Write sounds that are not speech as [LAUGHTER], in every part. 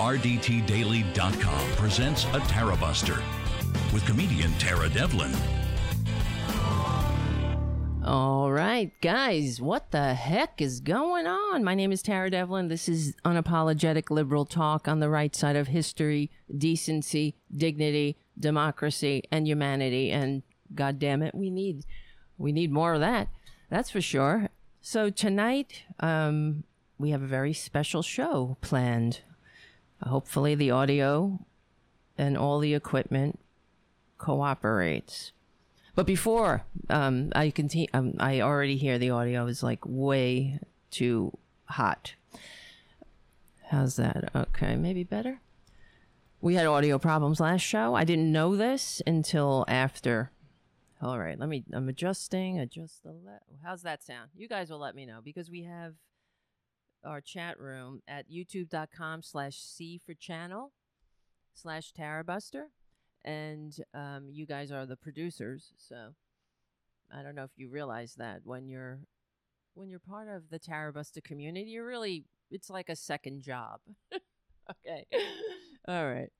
RDTDaily.com presents a Tara Buster with comedian Tara Devlin. All right, guys, what the heck is going on? My name is Tara Devlin. This is unapologetic liberal talk on the right side of history, decency, dignity, democracy, and humanity. And God damn it, we need we need more of that. That's for sure. So tonight, um, we have a very special show planned. Hopefully, the audio and all the equipment cooperates. But before um, I continue, um, I already hear the audio is like way too hot. How's that? Okay, maybe better. We had audio problems last show. I didn't know this until after. All right, let me. I'm adjusting. Adjust the. Le- How's that sound? You guys will let me know because we have our chat room at youtube.com/slash c for channel slash Tarabuster and um, you guys are the producers. So I don't know if you realize that when you're when you're part of the Tarabuster community, you're really it's like a second job. [LAUGHS] okay, all right.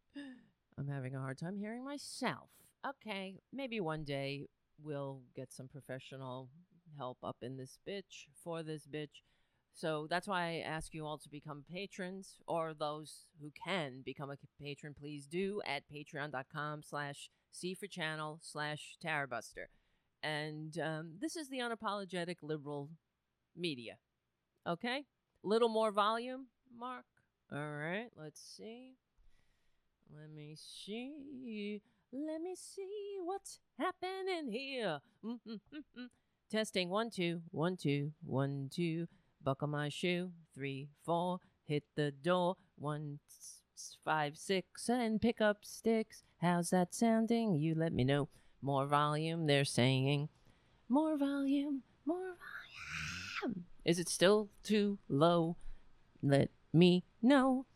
I'm having a hard time hearing myself. Okay, maybe one day we'll get some professional help up in this bitch for this bitch. So that's why I ask you all to become patrons, or those who can become a patron, please do at patreon.com slash C for channel slash Tarabuster. And um, this is the unapologetic liberal media. Okay? Little more volume, Mark. All right, let's see. Let me see. Let me see what's happening here. Mm-hmm. Testing one, two, one, two, one, two. Buckle my shoe. Three, four. Hit the door. One, five, six. And pick up sticks. How's that sounding? You let me know. More volume, they're saying. More volume. More volume. Is it still too low? Let me know.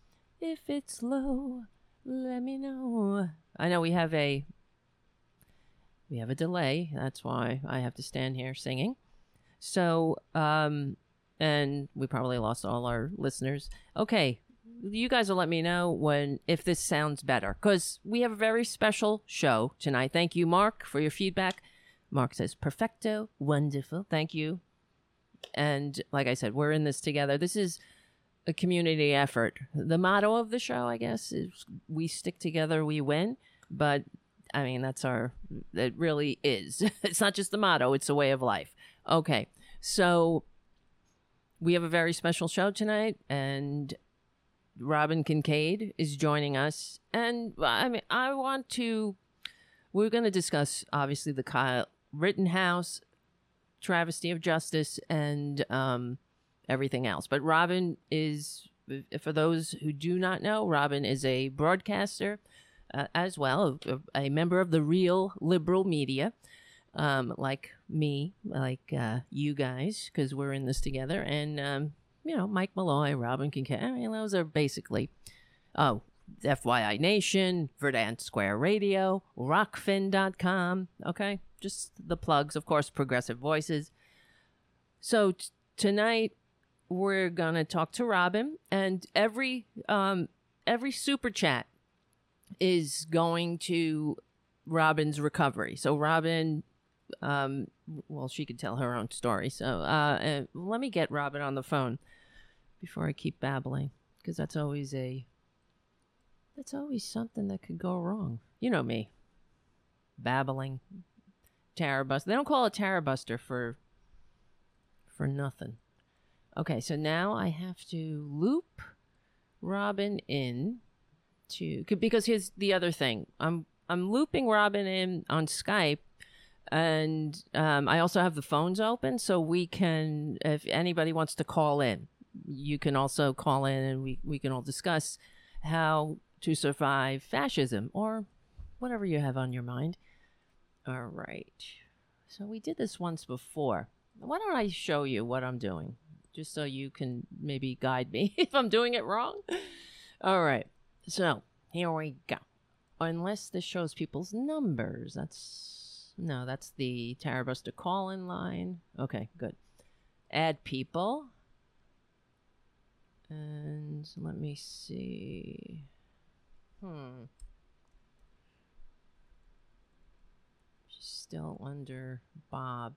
If it's low, let me know. I know we have a we have a delay. That's why I have to stand here singing. So, um, and we probably lost all our listeners. Okay, you guys will let me know when if this sounds better because we have a very special show tonight. Thank you, Mark, for your feedback. Mark says perfecto, wonderful. Thank you. And like I said, we're in this together. This is a community effort. The motto of the show, I guess, is we stick together, we win. But I mean, that's our, it really is. [LAUGHS] it's not just the motto, it's a way of life. Okay. So we have a very special show tonight, and Robin Kincaid is joining us. And I mean, I want to, we're going to discuss obviously the Kyle Rittenhouse travesty of justice and um, everything else. But Robin is, for those who do not know, Robin is a broadcaster uh, as well, a, a, member of the real liberal media, um, like me, like uh, you guys, because we're in this together. And, um, you know, Mike Malloy, Robin Kincaid. I mean, those are basically, oh, FYI Nation, Verdant Square Radio, Rockfin.com. Okay, just the plugs, of course, Progressive Voices. So t- tonight we're gonna talk to Robin, and every um, every super chat is going to Robin's recovery. So Robin, um, well, she could tell her own story. So uh, uh, let me get Robin on the phone before I keep babbling, because that's always a that's always something that could go wrong. You know me, babbling, Tarabuster. They don't call it Tarabuster for for nothing. Okay, so now I have to loop Robin in to because here's the other thing. I'm I'm looping Robin in on Skype, and um, I also have the phones open, so we can if anybody wants to call in, you can also call in, and we we can all discuss how to survive fascism or whatever you have on your mind. All right. So we did this once before. Why don't I show you what I'm doing? Just so you can maybe guide me [LAUGHS] if I'm doing it wrong. All right. So here we go. Unless this shows people's numbers. That's no, that's the Tarabuster call in line. Okay, good. Add people. And let me see. Hmm. She's still under Bob,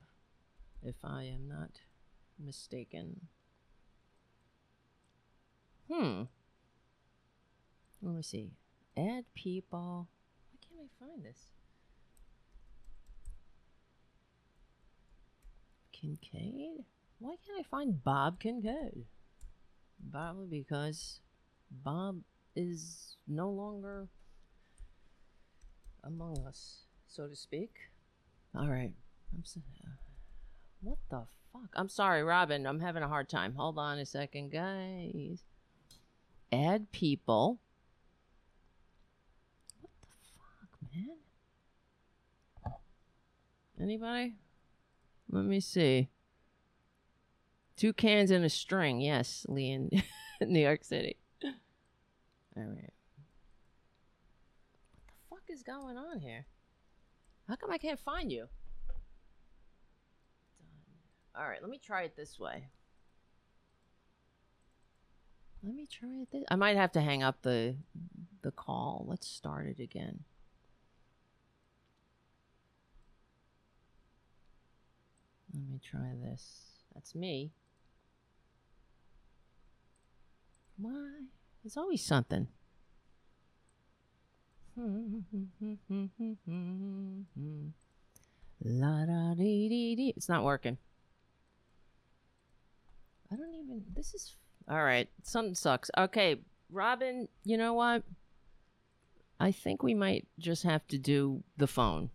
if I am not mistaken. Hmm. Let me see. Add people. Why can't I find this? Kincaid? Why can't I find Bob Kincaid? Probably because Bob is no longer among us, so to speak. All right. I'm so, uh, what the fuck? I'm sorry, Robin. I'm having a hard time. Hold on a second, guys. Add people. What the fuck, man? Anybody? Let me see. Two cans and a string. Yes, Lee in [LAUGHS] New York City. All right. What the fuck is going on here? How come I can't find you? All right, let me try it this way. Let me try it this. I might have to hang up the the call. Let's start it again. Let me try this. That's me. Why? There's always something. [LAUGHS] La da dee dee dee. It's not working. I don't even. This is. All right. Something sucks. Okay, Robin, you know what? I think we might just have to do the phone.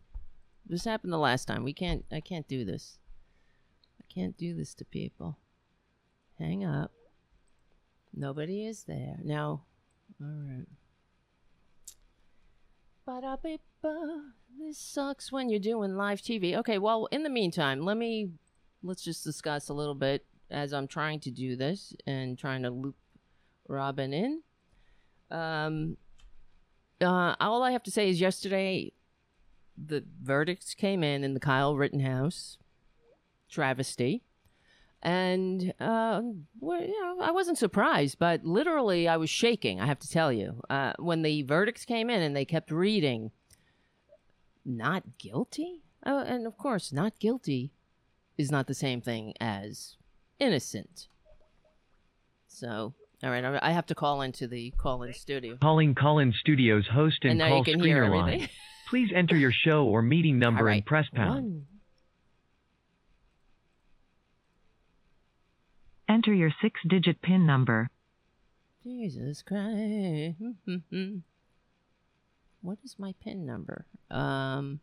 This happened the last time. We can't. I can't do this. Can't do this to people. Hang up. Nobody is there. Now, all right. Ba-da-ba-ba. This sucks when you're doing live TV. Okay, well, in the meantime, let me let's just discuss a little bit as I'm trying to do this and trying to loop Robin in. Um, uh, all I have to say is yesterday the verdicts came in in the Kyle Rittenhouse travesty. And uh, well, you know, I wasn't surprised, but literally I was shaking. I have to tell you, uh, when the verdicts came in and they kept reading, not guilty, oh, and of course, not guilty is not the same thing as innocent. So, all right, I I have to call into the call-in studio, Calling Call-in Studios host and, and call you can hear screener line. Please enter your show or meeting [LAUGHS] number right, and press pound. one. Enter your six digit PIN number. Jesus Christ. [LAUGHS] what is my PIN number? Um.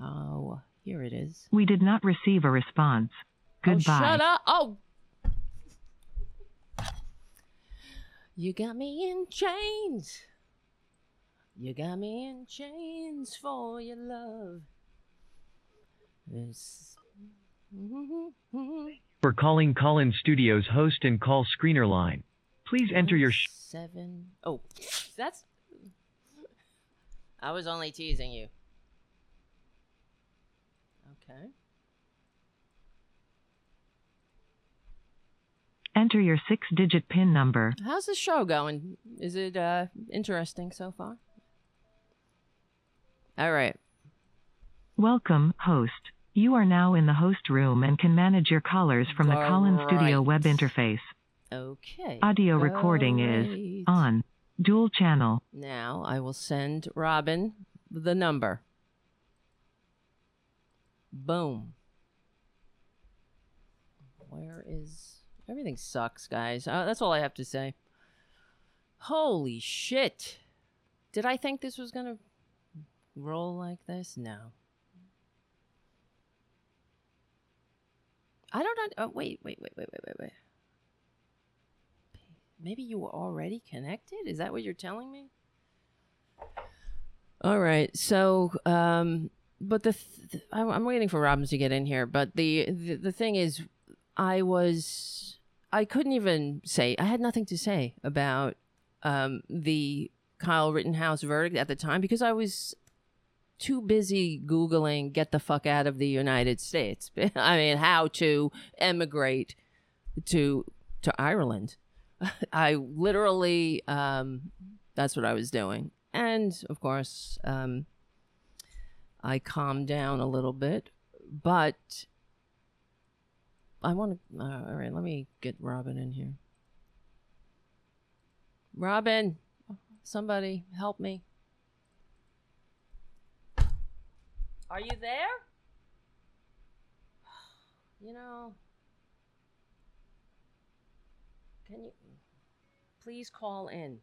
Oh, here it is. We did not receive a response. Goodbye. Oh, shut up. Oh. You got me in chains. You got me in chains for your love. It's... For calling Call-in Studios host and call screener line. Please enter your sh- seven. Oh, that's. I was only teasing you. Okay. Enter your six digit PIN number. How's the show going? Is it uh interesting so far? All right. Welcome, host. You are now in the host room and can manage your callers from the Call-in Studio web interface. Okay. Audio recording is on. Dual channel. Now I will send Robin the number. Boom. Where is everything sucks, guys. Uh, that's all I have to say. Holy shit. Did I think this was going to roll like this? No. I don't know. Oh, wait, wait, wait, wait, wait, wait, wait. Maybe you were already connected? Is that what you're telling me? All right. So, um, but the th- I'm, waiting for Robbins to get in here. But the, the the thing is, I was I couldn't even say I had nothing to say about um, the Kyle Rittenhouse verdict at the time because I was too busy googling "get the fuck out of the United States." [LAUGHS] I mean, how to emigrate to to Ireland. [LAUGHS] I literally, um, that's what I was doing. And of course, um, I calmed down a little bit, but I want to. Uh, all right, let me get Robin in here. Robin, somebody help me. Are you there? [SIGHS] You know, can you please call in?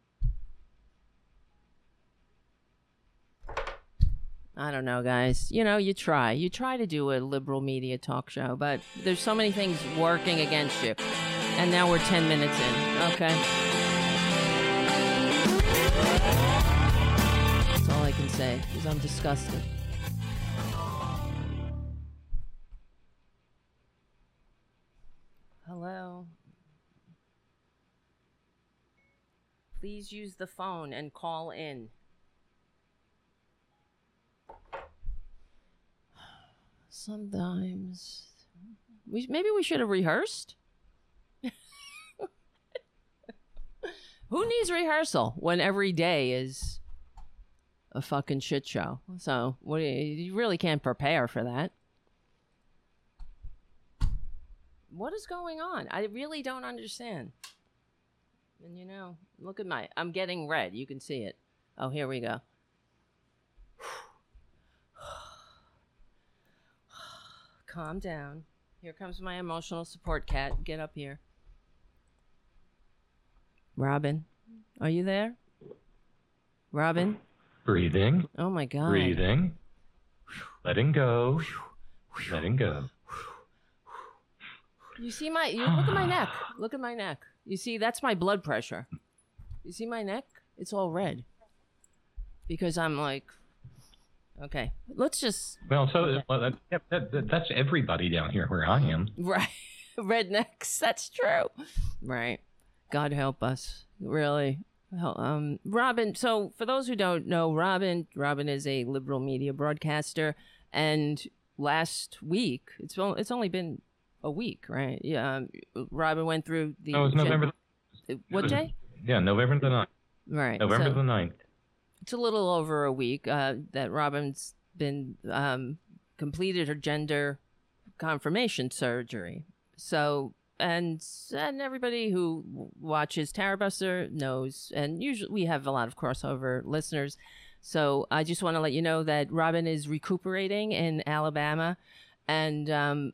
I don't know, guys. You know, you try. You try to do a liberal media talk show, but there's so many things working against you. And now we're 10 minutes in. Okay. That's all I can say because I'm disgusted. Please use the phone and call in. Sometimes we maybe we should have rehearsed. [LAUGHS] Who needs rehearsal when every day is a fucking shit show? So what you, you really can't prepare for that. What is going on? I really don't understand. And you know, look at my I'm getting red. You can see it. Oh, here we go. [SIGHS] Calm down. Here comes my emotional support cat. Get up here. Robin, are you there? Robin? Breathing, Oh my god. breathing, letting go, letting go. You see my you look at my neck. Look at my neck. You see that's my blood pressure. You see my neck? It's all red. Because I'm like Okay. Let's just Well, so well, that, yeah, that, that, that's everybody down here where I am. [LAUGHS] Right. Rednecks. That's true. Right. God help us. Really. Um, Robin. So, for those who don't know, Robin, Robin is a liberal media broadcaster, and last week, it's it's only been a week, right? Yeah. Um, Robin went through the. No, it's November. What day? Yeah, November the 9th. Right. November so- the 9th. it's a little over a week uh, that Robin's been um, completed her gender confirmation surgery. So and and everybody who watches Tarabuster knows, and usually we have a lot of crossover listeners. So I just want to let you know that Robin is recuperating in Alabama, and um,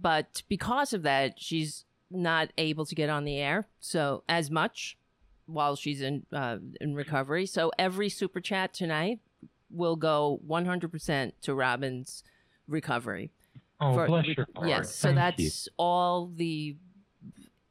but because of that, she's not able to get on the air so as much while she's in uh, in recovery. So every super chat tonight will go 100% to Robin's recovery. Oh, For- bless your heart. Yes, so Thank that's all the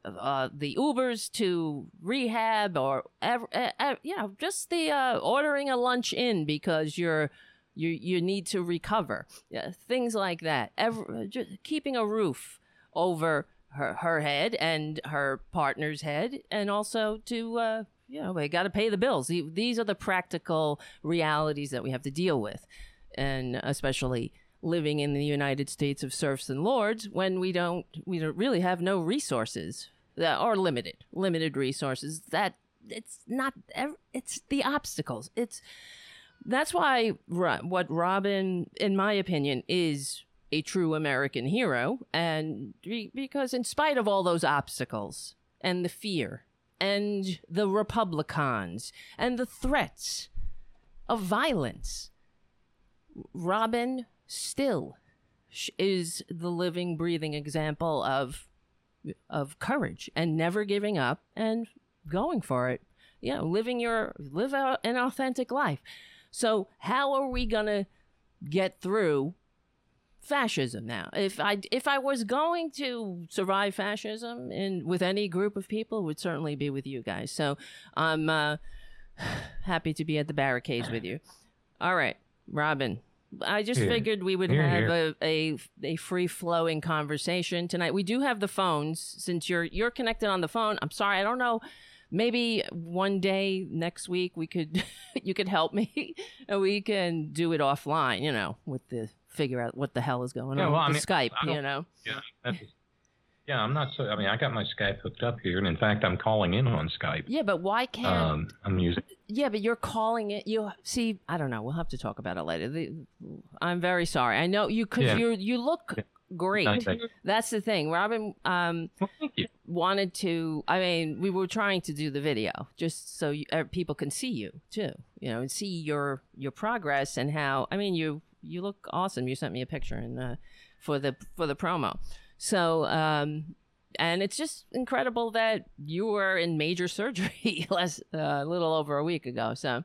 uh, the Ubers to rehab or ev- uh, uh, you know just the uh, ordering a lunch in because you're you you need to recover yeah, things like that. Ever just keeping a roof over her her head and her partner's head, and also to uh, you know we got to pay the bills. These are the practical realities that we have to deal with, and especially living in the United States of serfs and lords when we don't we don't really have no resources that are limited limited resources that it's not it's the obstacles it's that's why what Robin in my opinion is a true American hero and because in spite of all those obstacles and the fear and the republicans and the threats of violence Robin still is the living, breathing example of of courage and never giving up and going for it. You know, living your live out an authentic life. So how are we gonna get through fascism now? If I if I was going to survive fascism in with any group of people, it would certainly be with you guys. So I'm uh, [SIGHS] happy to be at the barricades with you. All right, Robin. I just figured we would have a, a a free flowing conversation tonight. We do have the phones since you're you're connected on the phone. I'm sorry, I don't know. Maybe one day next week we could [LAUGHS] you could help me [LAUGHS] and we can do it offline. You know, with the figure out what the hell is going Yeah, on well, I with mean, Skype. You know, Yeah, Yeah, I'm not so. I mean, I got my Skype hooked up here, and in fact, I'm calling in on Skype. Yeah, but why can't? Um, I'm using. yeah, but you're calling it. You see, I don't know. We'll have to talk about it later. The, I'm very sorry. I know you because Yeah. you you look great. That's the thing. Robin um, Well, thank you. Wanted to. I mean, we were trying to do the video just so you, uh, people can see you too. You know, and see your your progress and how. I mean, you you look awesome. You sent me a picture and uh, for the for the promo. So, um, and it's just incredible that you were in major [LAUGHS] surgery less uh, a little over a week ago. So,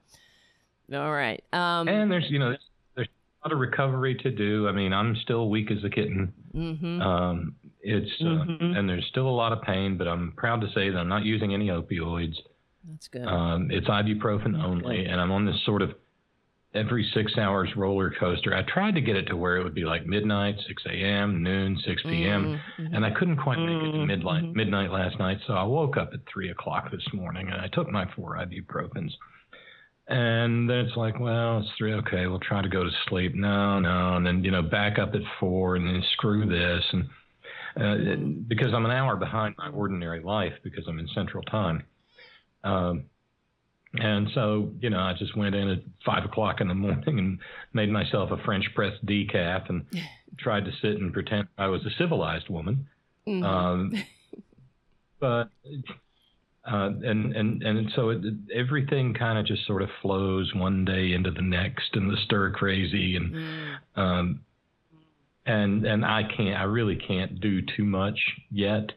all right. Um, And there's, you know, there's, there's a lot of recovery to do. I mean, I'm still weak as a kitten. mhm. Um, it's uh, Mhm. and there's still a lot of pain, but I'm proud to say that I'm not using any opioids. That's good. Um, it's ibuprofen only, and I'm on this sort of every six hours roller coaster. I tried to get it to where it would be like midnight, 6 a.m., noon, 6 p.m., Mhm, and I couldn't quite make it to Mhm, midnight, mhm. midnight last night. So I woke up at 3 o'clock this morning, and I took my four ibuprofens. And then it's like, well, it's three. Okay, we'll try to go to sleep. No, no, and then you know, back up at four, and then screw this, and uh, because I'm an hour behind my ordinary life because I'm in Central Time. Um, and so, you know, I just went in at five o'clock in the [LAUGHS] morning and made myself a French press decaf and [LAUGHS] tried to sit and pretend I was a civilized woman. mhm. Um, [LAUGHS] but uh, and and and so it, everything kind of just sort of flows one day into the next, and the stir crazy, and Mm. um, and and I can't, I really can't do too much yet.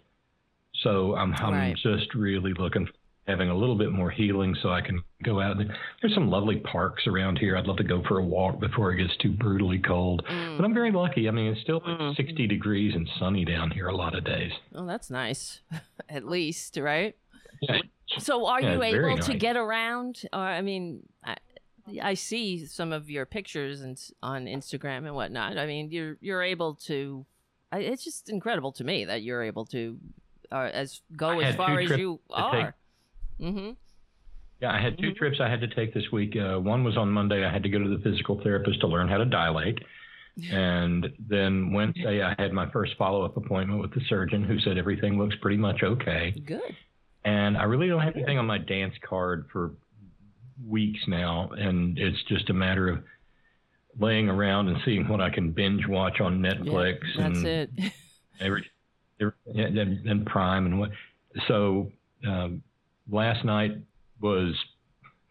So I'm I'm Right. just really looking for having a little bit more healing, so I can go out. There's some lovely parks around here. I'd love to go for a walk before it gets too brutally cold. Mm. But I'm very lucky. I mean, it's still like Mm. 60 degrees and sunny down here a lot of days. Oh, that's nice. [LAUGHS] At least, right? Yeah. So, are Yeah, you able to nice. get around? Or, I mean, I, see some of your pictures and on Instagram and whatnot. I mean, you're you're able to. I, it's just incredible to me that you're able to, uh, as go as far as you are. Mm-hmm. Yeah, I had 2 trips I had to take this week. Uh, one was on Monday. I had to go to the physical therapist to learn how to dilate. [LAUGHS] And then Wednesday, I had my first follow up appointment with the surgeon who said everything looks pretty much okay. Good. And I really don't have anything on my dance card for weeks now. And it's just a matter of laying around and seeing what I can binge watch on Yeah, Netflix. that's and it. [LAUGHS] every, every and, and Prime and what. So um, last night was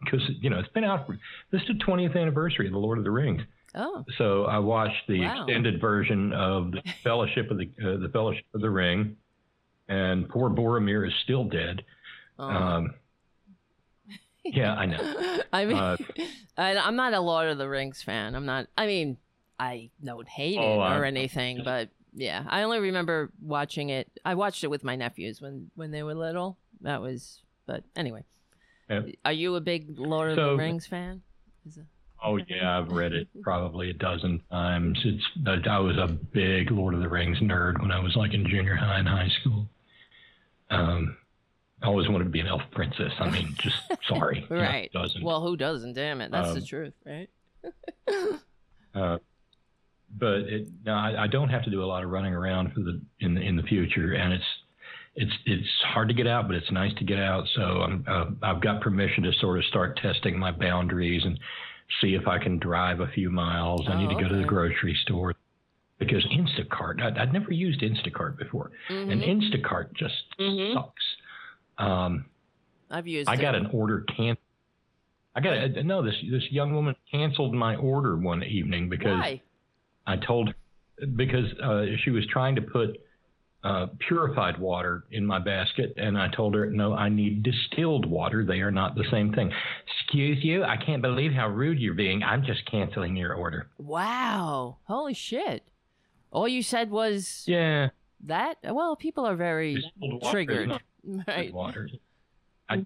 because you know it's been out. For, this is the 20th anniversary of the Lord of the Rings. Oh, So I watched the Wow. extended version of the Fellowship of the uh, the Fellowship of the Ring, and poor Boromir is still dead. oh. Um, yeah, I know. [LAUGHS] I mean, Uh, [LAUGHS] I, I'm not a Lord of the Rings fan. I'm not. I mean, I don't hate it Oh, or I'm- anything, but yeah, I only remember watching it. I watched it with my nephews when when they were little. That was. But anyway, Yeah. are you a big Lord of the Rings fan? Is it- Oh yeah, I've read it probably a dozen times. It's I was a big Lord of the Rings nerd when I was like in junior high and high school. Um, I always wanted to be an elf princess. I mean, just [LAUGHS] sorry, Yeah, Right. doesn't. Well, who doesn't? Damn it, that's the Um, truth, right? [LAUGHS] Uh, but it, no, I, I don't have to do a lot of running around for the in the in the future, and it's it's it's hard to get out, but it's nice to get out. So I'm uh, I've got permission to sort of start testing my boundaries and see if I can drive a few miles. I Oh, need to go to the grocery store because Instacart. I, I'd never used Instacart before, and Mhm. Instacart just Mhm. sucks. Um, I've used. I it. got an order can. I got a, no. This this young woman canceled my order one evening because Why? I told her because uh, she was trying to put uh, purified water in my basket, and I told her, no, I need distilled water. They are not the same thing. Excuse you, I can't believe how rude you're being. I'm just canceling your order. Wow! Holy shit! All you said was Yeah, that. Well, people are very triggered, [LAUGHS] right? good water. I,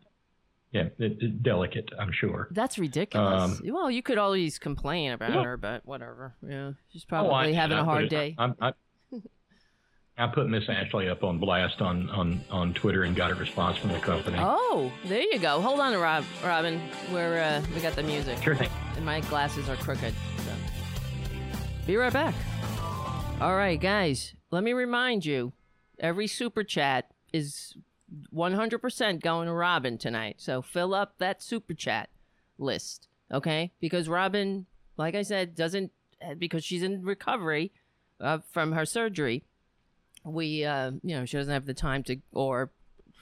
yeah, it, it, delicate, I'm sure. That's ridiculous. Um, well, you could always complain about Yeah. her, but whatever. Yeah, she's Oh, probably I- having I a hard day. I, I, I put Miss Ashley up on blast on, on, on Twitter and got a response from the company. Oh, there you go. Hold on, Rob, Robin. We're uh, we got the music, Sure thing. and my glasses are crooked. So. Be right back. All right, guys. Let me remind you Every super chat is 100% going to Robin tonight. So fill up that super chat list, okay? Because Robin, like I said, doesn't because she's in recovery uh, from her surgery. We, uh, you know, she doesn't have the time to, or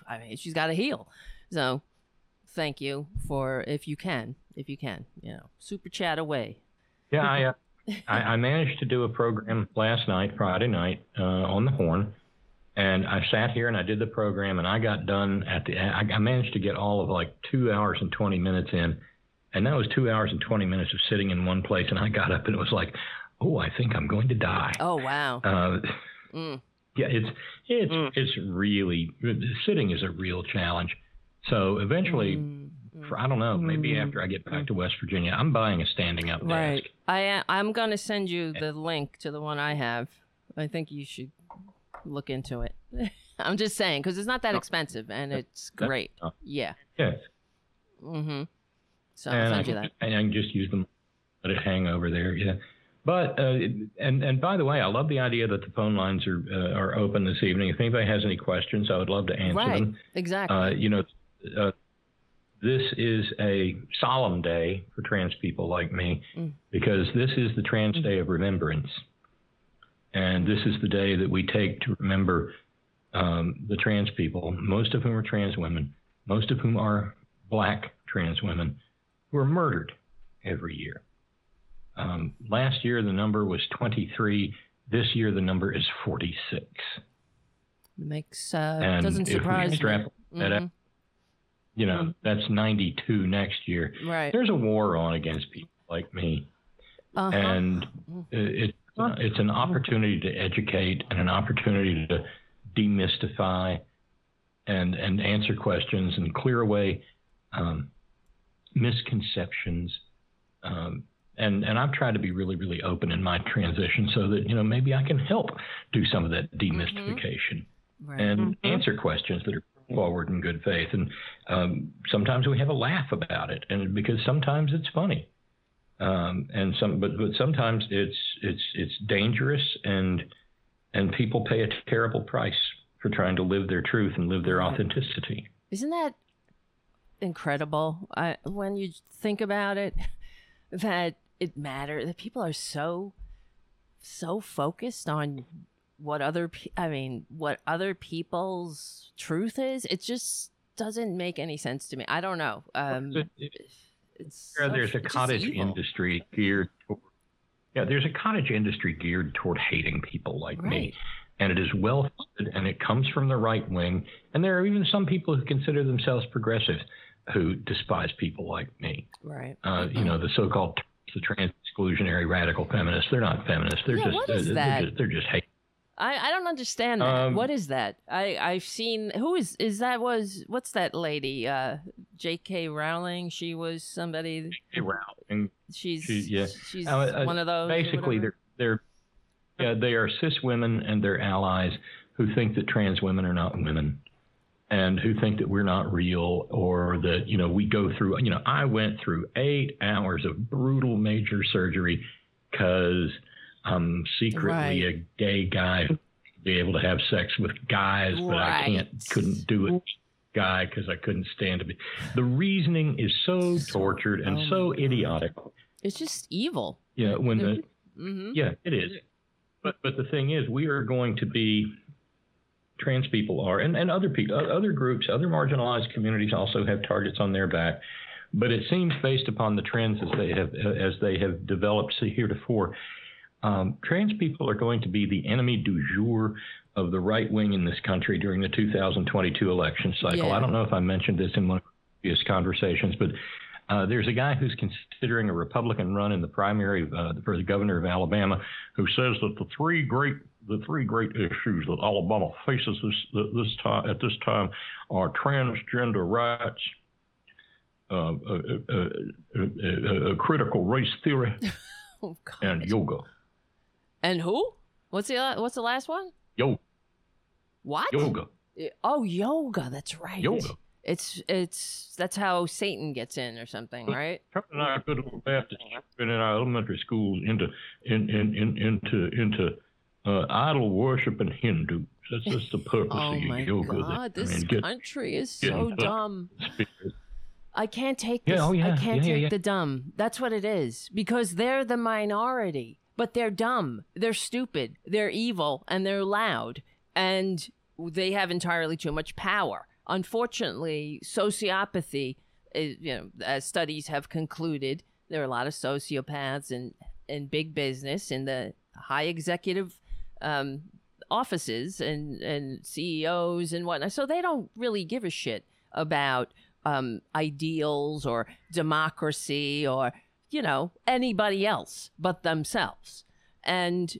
I mean, she's got to heal. So thank you for if you can, if you can, you know, super chat away. Yeah, I, uh, I, I managed to do a program last night, Friday night, uh, on the horn, and I sat here and I did the program, and I got done at the. I, I managed to get all of like two hours and twenty minutes in, and that was two hours and twenty minutes of sitting in one place, and I got up and it was like, oh, I think I'm going to die. Oh wow. Uh, Mm. yeah, it's it's Mm. it's really sitting is a real challenge. So eventually, Mm, for, I don't know, maybe Mm. after I get back to West Virginia, I'm buying a standing up Right. desk. I I'm gonna send you the link to the one I have. I think you should look into it. [LAUGHS] I'm just saying because it's not that expensive and it's That's- great. uh, Yeah. Yeah, Mm-hmm. So I'll and I send you can, that. and I can just use them, let it hang over there. Yeah. But uh, and and by the way, I love the idea that the phone lines are uh, are open this evening. If anybody has any questions, I would love to answer Right. them. Exactly. Uh, you know, uh, this is a solemn day for trans people like me Mm. because this is the Trans Day of Remembrance. And this is the day that we take to remember um, the trans people, most of whom are trans women, most of whom are black trans women, who are murdered every year. Um, last year, the number was 23. This year, the number is 46. Makes uh and doesn't surprise me. that out, you know, that's 92 next year. Right. There's a war on against people like me. Uh-huh. And it, it's an opportunity to educate and an opportunity to demystify and, and answer questions and clear away um, misconceptions. Um, and, and I've tried to be really, really open in my transition so that, you know, maybe I can help do some of that demystification right. and answer questions that are forward in good faith. And um, sometimes we have a laugh about it, and because sometimes it's funny, um, and some, but but sometimes it's it's it's dangerous, and and people pay a terrible price for trying to live their truth and live their authenticity. Isn't that incredible? I, when you think about it, [LAUGHS] that it matters that people are so so focused on what other pe- I mean, what other people's truth is. It just doesn't make any sense to me. I don't know. Um, it's Yeah, there's a cottage industry geared. Toward, yeah, there's a cottage industry geared toward hating people like Right. me, and it is well funded, and it comes from the right wing. And there are even some people who consider themselves progressive who despise people like me. Right. Uh, you know, the so-called the trans exclusionary radical feminists. They're not feminists. They're Yeah, just what is they're, that? They're just, they're just hate. I, I don't understand that. Um, what is that? I I've seen who is is that was what's that lady? Uh, J.K. Rowling. She was somebody. And She's She- yeah. she's Uh, one of those. basically they're they're yeah, they are cis women and their allies who think that trans women are not women and who think that we're not real or that you know we go through you know I went through 8 hours of brutal major surgery cuz I'm secretly Right. a gay guy be able to have sex with guys but I can't couldn't do it guy cuz I couldn't stand to be the reasoning is so tortured and oh so idiotic it's just evil. yeah when the Mm-hmm. yeah, it is. But but the thing is, we are going to be trans people are, and, and other people, other groups, other marginalized communities also have targets on their back. But it seems, based upon the trends as they have as they have developed heretofore, um, trans people are going to be the enemy du jour of the right wing in this country during the 2022 election cycle. Yeah. I don't know if I mentioned this in one of the previous conversations, but uh, there's a guy who's considering a Republican run in the primary uh, for the governor of Alabama, who says that the three great the three great issues that Alabama faces this this time at this time are transgender rights, uh, uh, uh, uh, uh, uh, critical race theory, [LAUGHS] Oh and yoga. And who? What's the what's the last one? Yo, What? yoga, Oh, yoga. That's right. yoga. It's it's that's how Satan gets in or something, right? Trump and I, good little Baptists, been in our elementary schools into in, in, in, into into uh, idol worshiping Hindus. That's just the purpose [LAUGHS] Oh of my yoga. God, I this mean, get- country is so dumb. with the spirit. I can't take Yeah, this. oh, I can't yeah, yeah, take yeah. the dumb. That's what it is. Because they're the minority, but they're dumb. They're stupid. They're evil and they're loud and they have entirely too much power. Unfortunately, sociopathy, is, you know, as studies have concluded, there are a lot of sociopaths in, in big business, in the high executive um, offices and, and CEOs and whatnot. So they don't really give a shit about um, ideals or democracy or, you know, anybody else but themselves. And,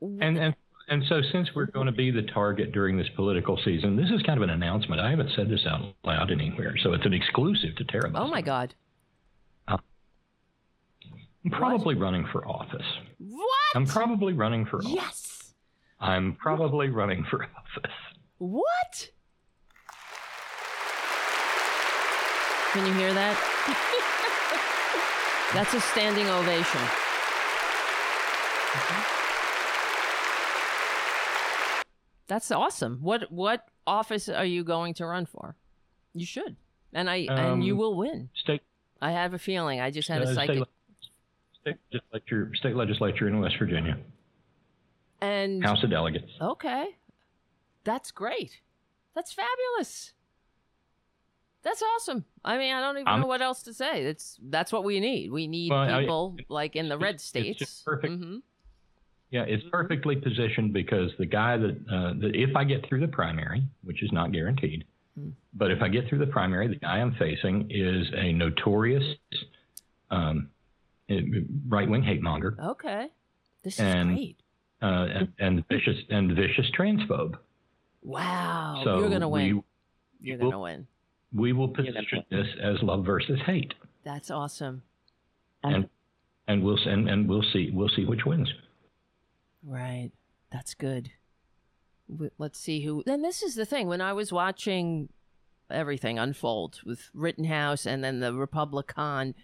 And and and so since we're going to be the target during this political season, this is kind of an announcement. I haven't said this out loud anywhere, so it's an exclusive to Tara. oh my God. I'm probably running for office. What? I'm probably running for office. yes. I'm probably running for office. What? Can you hear that? [LAUGHS] That's a standing ovation. That's awesome. What what office are you going to run for? You should, and I and you Um, will win. State, I have a feeling. I just had uh, a psychic, state, state legislature, state legislature in West Virginia, and House of Delegates. Okay. That's great. That's fabulous. That's awesome. I mean, I don't even I'm- know what else to say. It's that's what we need. We need Well, I- people like in the red it's just states. perfect. Mhm. Yeah, it's perfectly positioned because the guy that, uh, that if I get through the primary, which is not guaranteed, Hmm. but if I get through the primary, the guy I'm facing is a notorious um, right wing hate monger Okay. This is And- great. uh, and, and vicious and vicious transphobe. Wow. So You're gonna win. we You're gonna win. We will position this as love versus hate, That's awesome. and and we'll and, and we'll see we'll see which wins. Right. That's good. Let's see who. And this is the thing. When I was watching everything unfold with Rittenhouse and then the Republican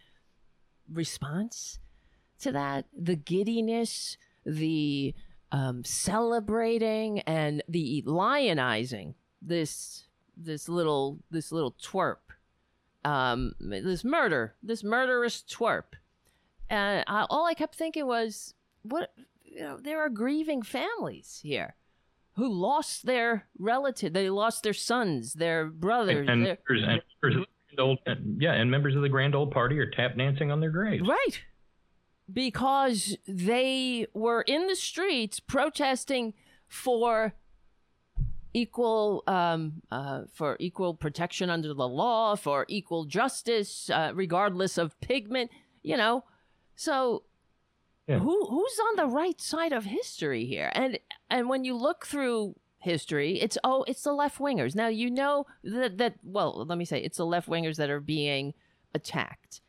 response to that, the giddiness, the um, celebrating, and the lionizing this this little this little twerp, um, this murder, this murderous twerp. And I, all I kept thinking was, what you know, there are grieving families here who lost their relative. They lost their sons, their brothers. and, their- members, and members of the grand old, yeah, and members of the grand old party are tap dancing on their graves. right. Because they were in the streets protesting for equal um, uh, for equal protection under the law, for equal justice, uh, regardless of pigment. You know, so Yeah. who who's on the right side of history here? And and when you look through history, it's oh, it's the left wingers. Now you know that that well, let me say it's the left wingers that are being attacked.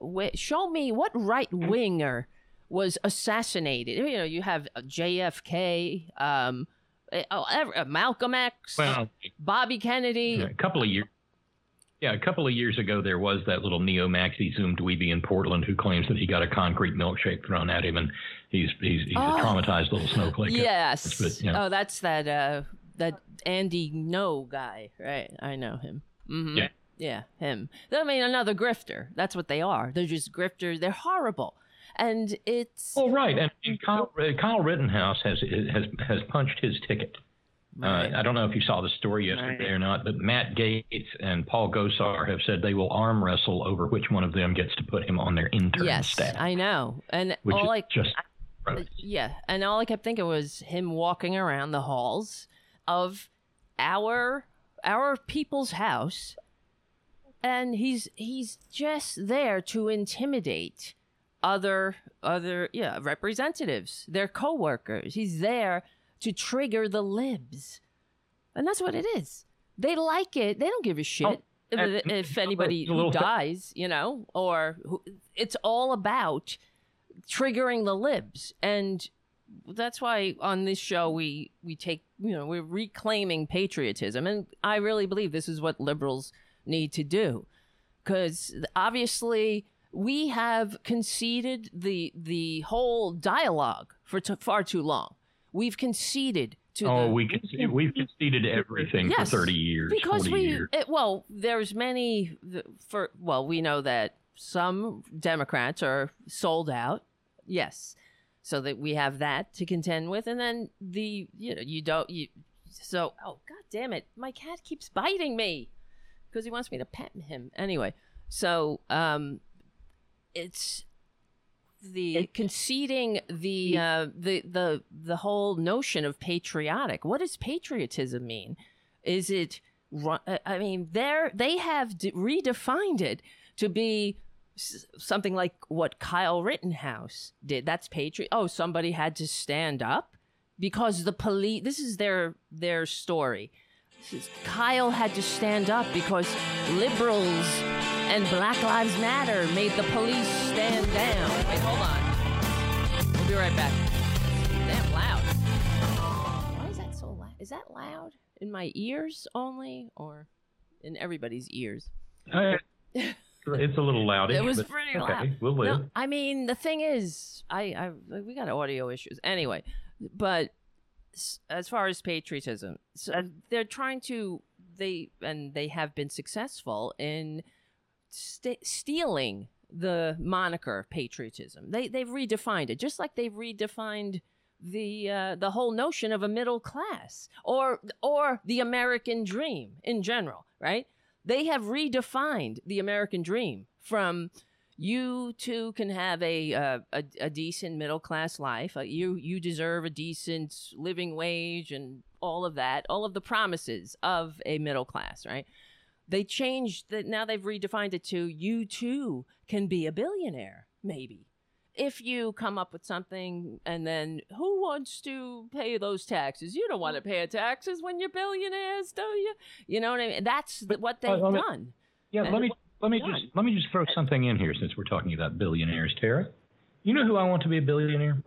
Wh- show me what right winger was assassinated. You know, you have JFK, um, oh, ev- uh, Malcolm X, Well, Bobby Kennedy. a couple of years. Yeah, a couple of years ago, there was that little neo maxi Zoom dweeby in Portland who claims that he got a concrete milkshake thrown at him, and he's he's, he's Oh. a traumatized little snowflake. yes. but, yeah. Oh, that's that uh that Andy Ngo guy, right? I know him. hmm Yeah. Yeah, him. I mean, another grifter. That's what they are. They're just grifters. They're horrible, and it's Well, right, and, and Kyle, uh, Kyle Rittenhouse has has has punched his ticket. Right. Uh, I don't know if you saw the story yesterday or not, but Matt Gaetz and Paul Gosar have said they will arm wrestle over which one of them gets to put him on their intern yes, staff, I know. And which all is I just gross. yeah, and all I kept thinking was him walking around the halls of our our people's house and he's he's just there to intimidate other other yeah, representatives, their coworkers. He's there to trigger the libs. And that's what it is. They like it. They don't give a shit Oh, if, if [LAUGHS] anybody who [LAUGHS] dies, you know, or who, it's all about triggering the libs and that's why on this show we we take you know we're reclaiming patriotism and i really believe this is what liberals need to do because obviously we have conceded the the whole dialogue for t- far too long. We've conceded to Oh, the, we conceded, we've conceded everything Yes, for 30 years, because 40 we years. it, well there's many for well we know that some democrats are sold out yes. So that we have that to contend with and then the you know you don't you so oh god damn it my cat keeps biting me because he wants me to pet him. Anyway so um it's the conceding the uh, the the the whole notion of patriotic. What does patriotism mean? Is it? uh, I mean, they're they have d- redefined it to be s- something like what Kyle Rittenhouse did. That's patriot. Oh, somebody had to stand up because the police. This is their their story. Kyle had to stand up because liberals and Black Lives Matter made the police stand down. Wait, hold on. We'll be right back. Damn loud. Why is that so loud? Is that loud in my ears only, or in everybody's ears? Uh, it's a little loud. [LAUGHS] It was pretty loud. okay. We'll live. No, I mean, the thing is, I, I we got audio issues anyway, but as far as patriotism, so uh, they're trying to they and they have been successful in st- stealing the moniker of patriotism. They they've redefined it, just like they've redefined the uh, the whole notion of a middle class or or the American dream in general, right? They have redefined the American dream from you too can have a uh, a, a decent middle class life. Uh, you you deserve a decent living wage and all of that, all of the promises of a middle class, right? They changed that. Now they've redefined it to you too can be a billionaire, maybe. If you come up with something and then who wants to pay those taxes? You don't want to pay taxes when you're billionaires, do you? You know what I mean? That's th- what they've uh, let me- done. Yeah, And let me let me done. just let me just throw something in here since we're talking about billionaires, Tara. You know who I want to be a billionaire?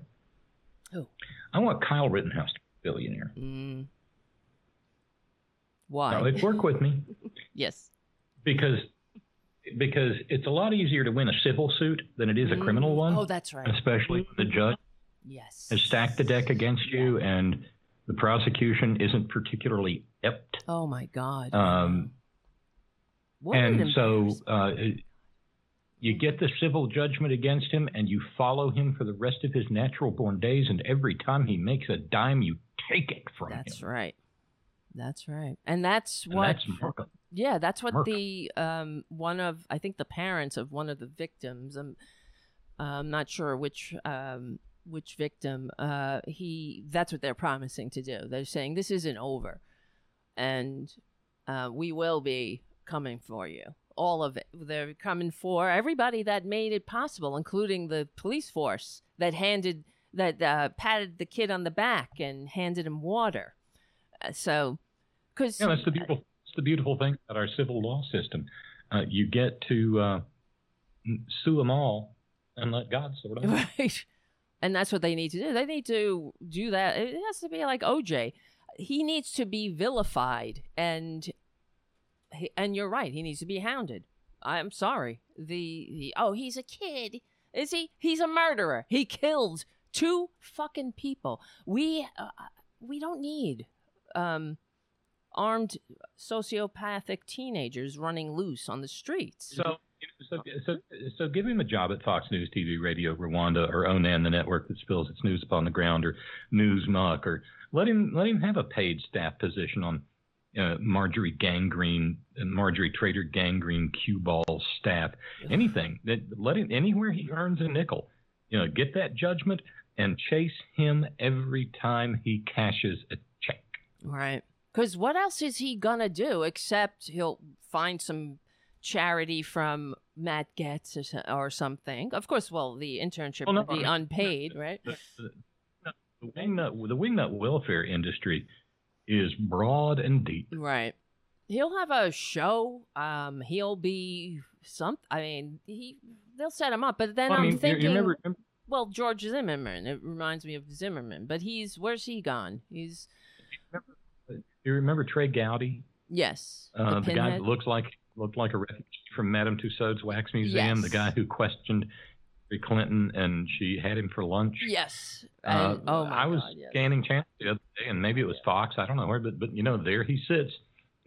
Who? I want Kyle Rittenhouse to be a billionaire. Mm. Why? Now, let's work with me [LAUGHS] yes. because because it's a lot easier to win a civil suit than it is a criminal one. Oh, that's right. especially when the judge Yes. has stacked the deck against you and the prosecution isn't particularly ipt. Oh my God. Um, What an and so uh, you get the civil judgment against him and you follow him for the rest of his natural born days and every time he makes a dime you take it from that's him That's right. That's right. And that's and what that's Marco. Yeah, that's what Merc. the um one of I think the parents of one of the victims. I'm I'm not sure which um which victim. Uh, he that's what they're promising to do. They're saying this isn't over, and uh, we will be coming for you. All of it. They're coming for everybody that made it possible, including the police force that handed that uh, patted the kid on the back and handed him water. Uh, so, because yeah that's the beautiful that's the beautiful thing about our civil law system uh, you get to uh, sue them all and let god sort [LAUGHS] them out. Right. And that's what they need to do. They need to do that. It has to be like OJ. He needs to be vilified and and you're right. He needs to be hounded. I'm sorry. The, the oh, he's a kid. Is he? He's a murderer. He killed two fucking people. We uh, we don't need um armed sociopathic teenagers running loose on the streets. So, so, so, so give him a job at Fox News TV, Radio Rwanda, or Onan, the network that spills its news upon the ground, or News Muck, or let him let him have a paid staff position on uh, Marjorie Gangrene Marjorie Trader Gangrene cue ball staff. Anything that let him anywhere he earns a nickel. You know, get that judgment and chase him every time he cashes a check. Right. Because what else is he gonna do except he'll find some charity from Matt Gaetz or, so- or something? Of course, well, the internship Well, no, would be I mean- unpaid, right? The, the, the wingnut the wingnut welfare industry is broad and deep. Right. He'll have a show. Um, he'll be some. I mean, he they'll set him up. But then Well, I I'm mean, you- thinking, you remember, remember well, George Zimmerman. It reminds me of Zimmerman, but he's where's he gone? He's you remember Trey Gowdy, yes, uh, the the, guy that looked like looked like a refugee from Madame Tussauds Wax Museum, the guy who questioned Hillary Clinton, and she had him for lunch. Yes. Uh, And, oh my I was God, yes. scanning channels the other day, and maybe it was Fox. I don't know where, but but you know, there he sits,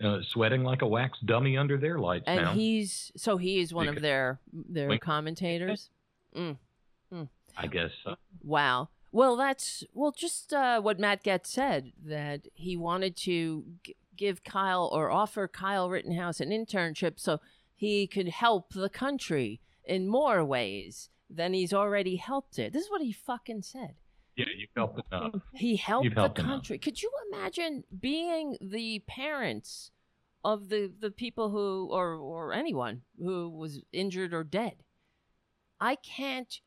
uh, sweating like a wax dummy under their lights and now. he's so he is one of Because- their their Wink. commentators. I guess. Uh, Wow. Well, that's well just uh, what Matt Gaetz said that he wanted to g- give Kyle or offer Kyle Rittenhouse an internship so he could help the country in more ways than he's already helped it. This is what he fucking said. yeah, you felt enough. He helped You've the helped enough. country. Could you imagine being the parents of the, the people who or or anyone who was injured or dead? I can't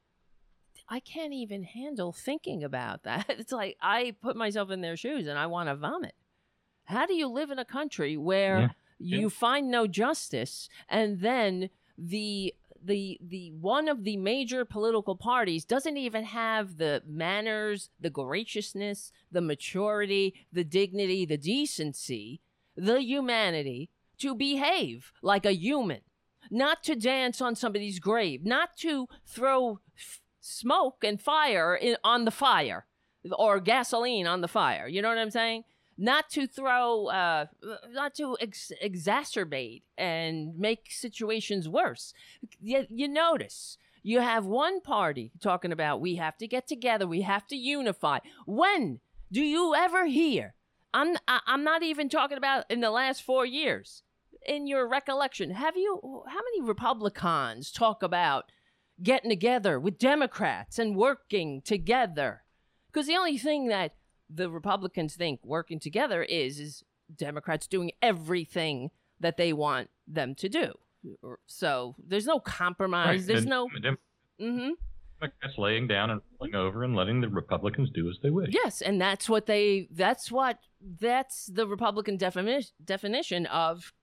I can't even handle thinking about that. [LAUGHS] It's like I put myself in their shoes and I want to vomit. How do you live in a country where Yeah. you Yeah. find no justice and then the the the one of the major political parties doesn't even have the manners, the graciousness, the maturity, the dignity, the decency, the humanity to behave like a human, not to dance on somebody's grave, not to throw f- smoke and fire in, on the fire or gasoline on the fire. You know what I'm saying? Not to throw, uh, not to ex- exacerbate and make situations worse. You, you notice you have one party talking about we have to get together, we have to unify. When do you ever hear? I'm I- I'm not even talking about in the last four years. In your recollection, have you? How many Republicans talk about getting together with Democrats and working together? Because the only thing that the Republicans think working together is is Democrats doing everything that they want them to do. So there's no compromise. Right, There's and- no. and hmm Democrats laying down and rolling over and letting the Republicans do as they wish. Yes, and that's what they. That's what. That's the Republican defini- definition of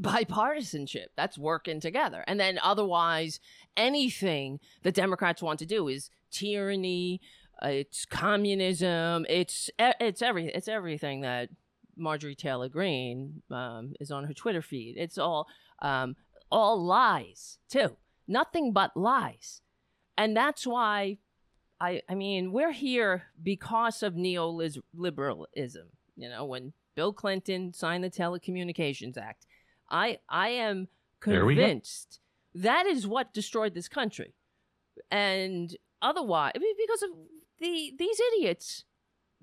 bipartisanship. That's working together, and then otherwise, anything the Democrats want to do is tyranny. It's communism. It's it's every it's everything that Marjorie Taylor Greene um, is on her Twitter feed. It's all um, all lies too. Nothing but lies, and that's why I, I mean, we're here because of neoliberalism. You know, when Bill Clinton signed the Telecommunications Act, I, I am There we go. convinced that is what destroyed this country. And otherwise, I mean, because of the these idiots,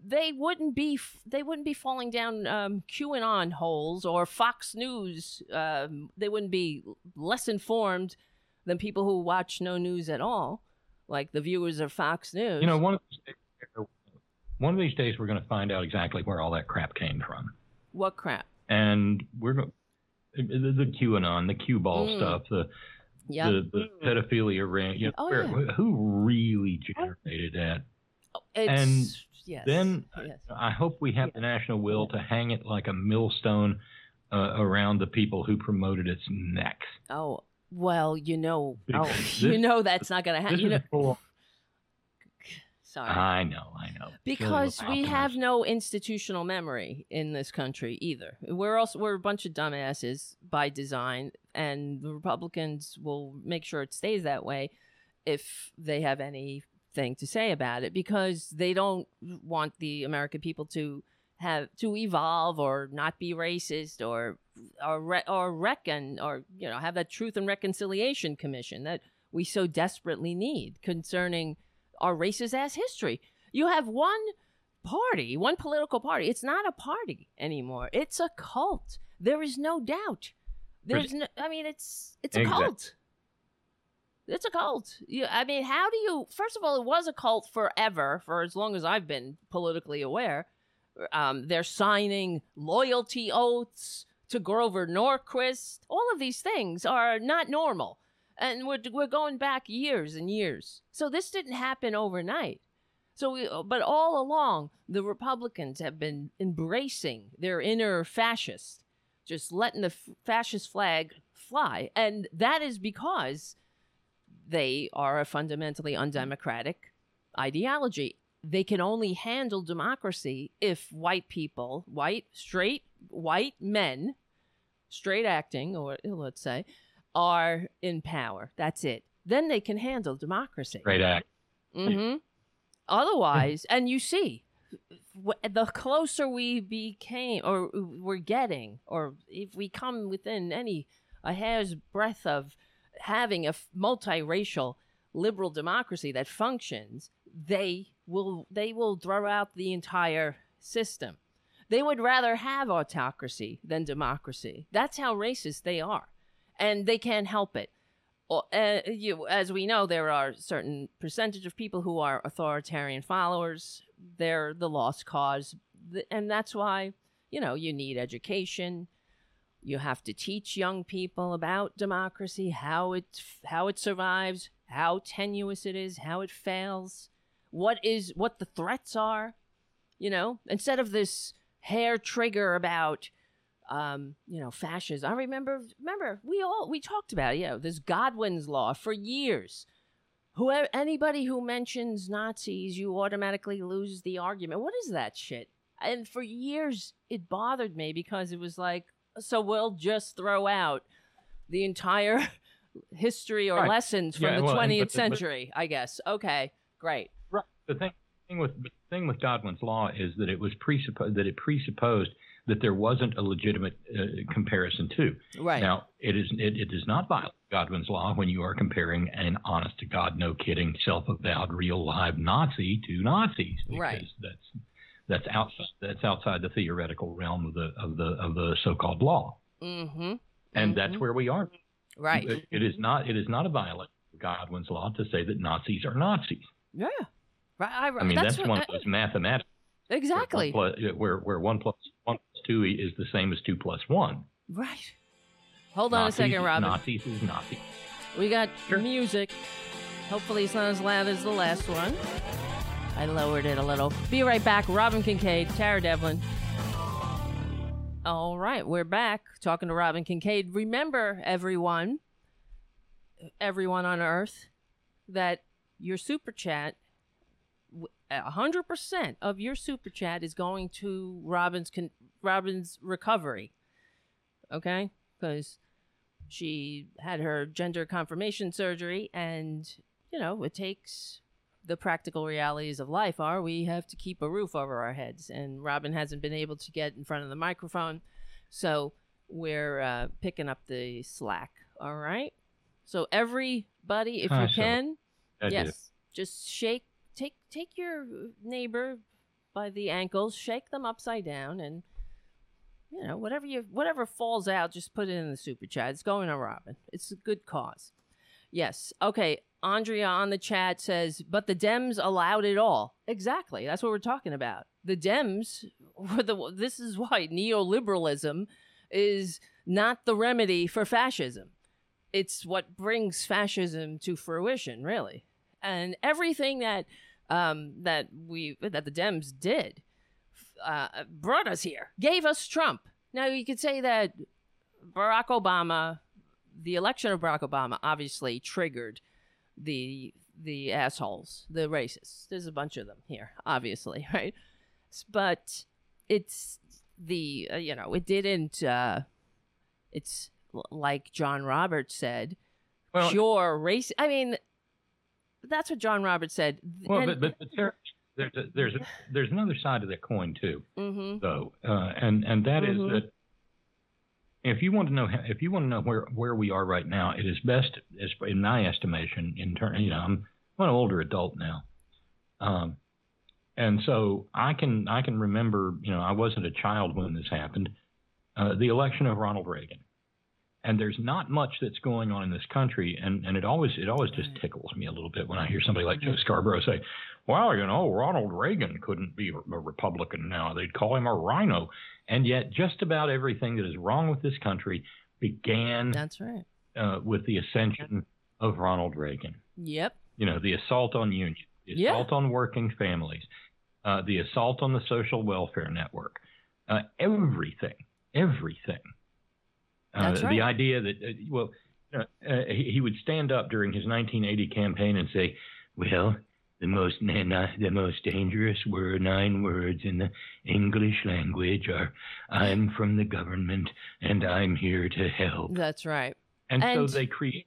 they wouldn't be they wouldn't be falling down um, QAnon holes or Fox News. Um, they wouldn't be less informed than people who watch no news at all like the viewers of Fox News. You know, one of these days, one of these days we're going to find out exactly where all that crap came from, what crap? and we're going the, the QAnon, the Q ball Mm. stuff, the Yeah, the, the pedophilia rant. You know, oh, where, yeah. who really generated that? it's, and yes, then- yes. I hope we have the national will to hang it like a millstone uh, around the people who promoted its necks. Oh well, you know, oh, Because you know that's not going to happen. You know, is for, sorry. I know, I know. because we have no institutional memory in this country either. We're also we're a bunch of dumbasses by design, and the Republicans will make sure it stays that way if they have anything to say about it, because they don't want the American people to have to evolve or not be racist or or re- or reckon or you know have that Truth and Reconciliation Commission that we so desperately need concerning our racist ass history. You have one party, one political party. It's not a party anymore. It's a cult. There is no doubt. There's no. I mean, it's it's a cult. It's a cult. You, I mean, how do you? First of all, it was a cult forever, for as long as I've been politically aware. Um, they're signing loyalty oaths to Grover Norquist. All of these things are not normal, and we're we're going back years and years. So this didn't happen overnight. So, we, uh, but all along, the Republicans have been embracing their inner fascist, just letting the f- fascist flag fly, and that is because they are a fundamentally undemocratic ideology. They can only handle democracy if white people, white, straight, white men, straight acting, or let's say, are in power. That's it. then they can handle democracy. Great act. Mm-hmm. Otherwise, and you see, the closer we became, or we're getting, or if we come within any a hair's breadth of having a f- multiracial liberal democracy that functions, they will they will throw out the entire system. They would rather have autocracy than democracy. That's how racist they are, and they can't help it. Uh, you, as we know, there are certain percentage of people who are authoritarian followers. They're the lost cause, and that's why you know you need education. You have to teach young people about democracy, how it how it survives, how tenuous it is, how it fails, what is what the threats are. You know, instead of this hair trigger about um, you know, fascism. I remember, remember, we all we talked about, you know, this Godwin's law for years. Whoever, anybody who mentions Nazis, you automatically lose the argument. What is that shit? And for years, it bothered me because it was like, so we'll just throw out the entire [LAUGHS] history or Right. lessons from Yeah, the well, and- 20th but the- but- century. I guess. Okay, great. Right. The thing, thing with the thing with Godwin's law is that it was presupposed that it presupposed that there wasn't a legitimate uh, comparison to. Right. Now, it is it, it does not violate Godwin's law when you are comparing an honest to God, no kidding, self-avowed, real live Nazi to Nazis, because Right. that's that's outside that's outside the theoretical realm of the of the of the so-called law, mm-hmm. and that's Mhm. where we are. Right. It- it is not it is not a violation of Godwin's law to say that Nazis are Nazis. Yeah. Right. I, I mean, that's, what- one of those mathematics. Exactly. Where one, plus, where, where one plus one plus two is the same as two plus one. Right. Hold on Nazis a second, Robin. Nazis is Nazi. We got Sure. music. Hopefully, it's not as loud as the last one. I lowered it a little. Be right back. Robin Kincaid, Tara Devlin. All right, we're back talking to Robin Kincaid. Remember, everyone, everyone on Earth, that your super chat, w- a hundred percent of your super chat is going to Robin's con- Robin's recovery. Okay, because she had her gender confirmation surgery and you know it takes the practical realities of life. Are we have to keep a roof over our heads? And robin hasn't been able to get in front of the microphone. So we're uh, picking up the slack all right? So everybody if you can I yes just shake take take your neighbor by the ankles shake them upside down and you know whatever you whatever falls out just put it in the super chat. It's going to robin. It's a good cause. Yes. Okay. Andrea on the chat says but the dems allowed it all. Exactly. That's what we're talking about. The dems were the this is why neoliberalism is not the remedy for fascism. It's what brings fascism to fruition really and everything that um, that we that the Dems did uh, brought us here, gave us Trump. Now you could say that Barack Obama, the election of Barack Obama, obviously triggered the the assholes, the racists. There's a bunch of them here, obviously, [LAUGHS] right? But it's the uh, you know it didn't. Uh, it's like John Roberts said, Well, pure race. I mean, that's what John Roberts said. well, And- but, but, but there, there's a, there's a, there's another side of that coin too, Mhm. though, uh, and and that is Mhm. that if you want to know if you want to know where where we are right now, it is best, as in my estimation, in turn, you know, I'm I'm an older adult now, um, and so I can I can remember, you know, I wasn't a child when this happened, uh, the election of Ronald Reagan. And there's not much that's going on in this country, and, and it always it always just tickles me a little bit when I hear somebody like Joe Scarborough say, "Well, you know, Ronald Reagan couldn't be a Republican now; they'd call him a rhino," and yet just about everything that is wrong with this country began That's right. uh, with the ascension of Ronald Reagan. Yep. You know, the assault on unions, the Yeah. assault on working families, uh, the assault on the social welfare network, uh, everything, everything. Uh, right. The idea that, uh, well, uh, uh, he, he would stand up during his 1980 campaign and say, "Well, the most the most dangerous word, nine words in the English language are I'm from the government and I'm here to help." That's right. And, And- so they create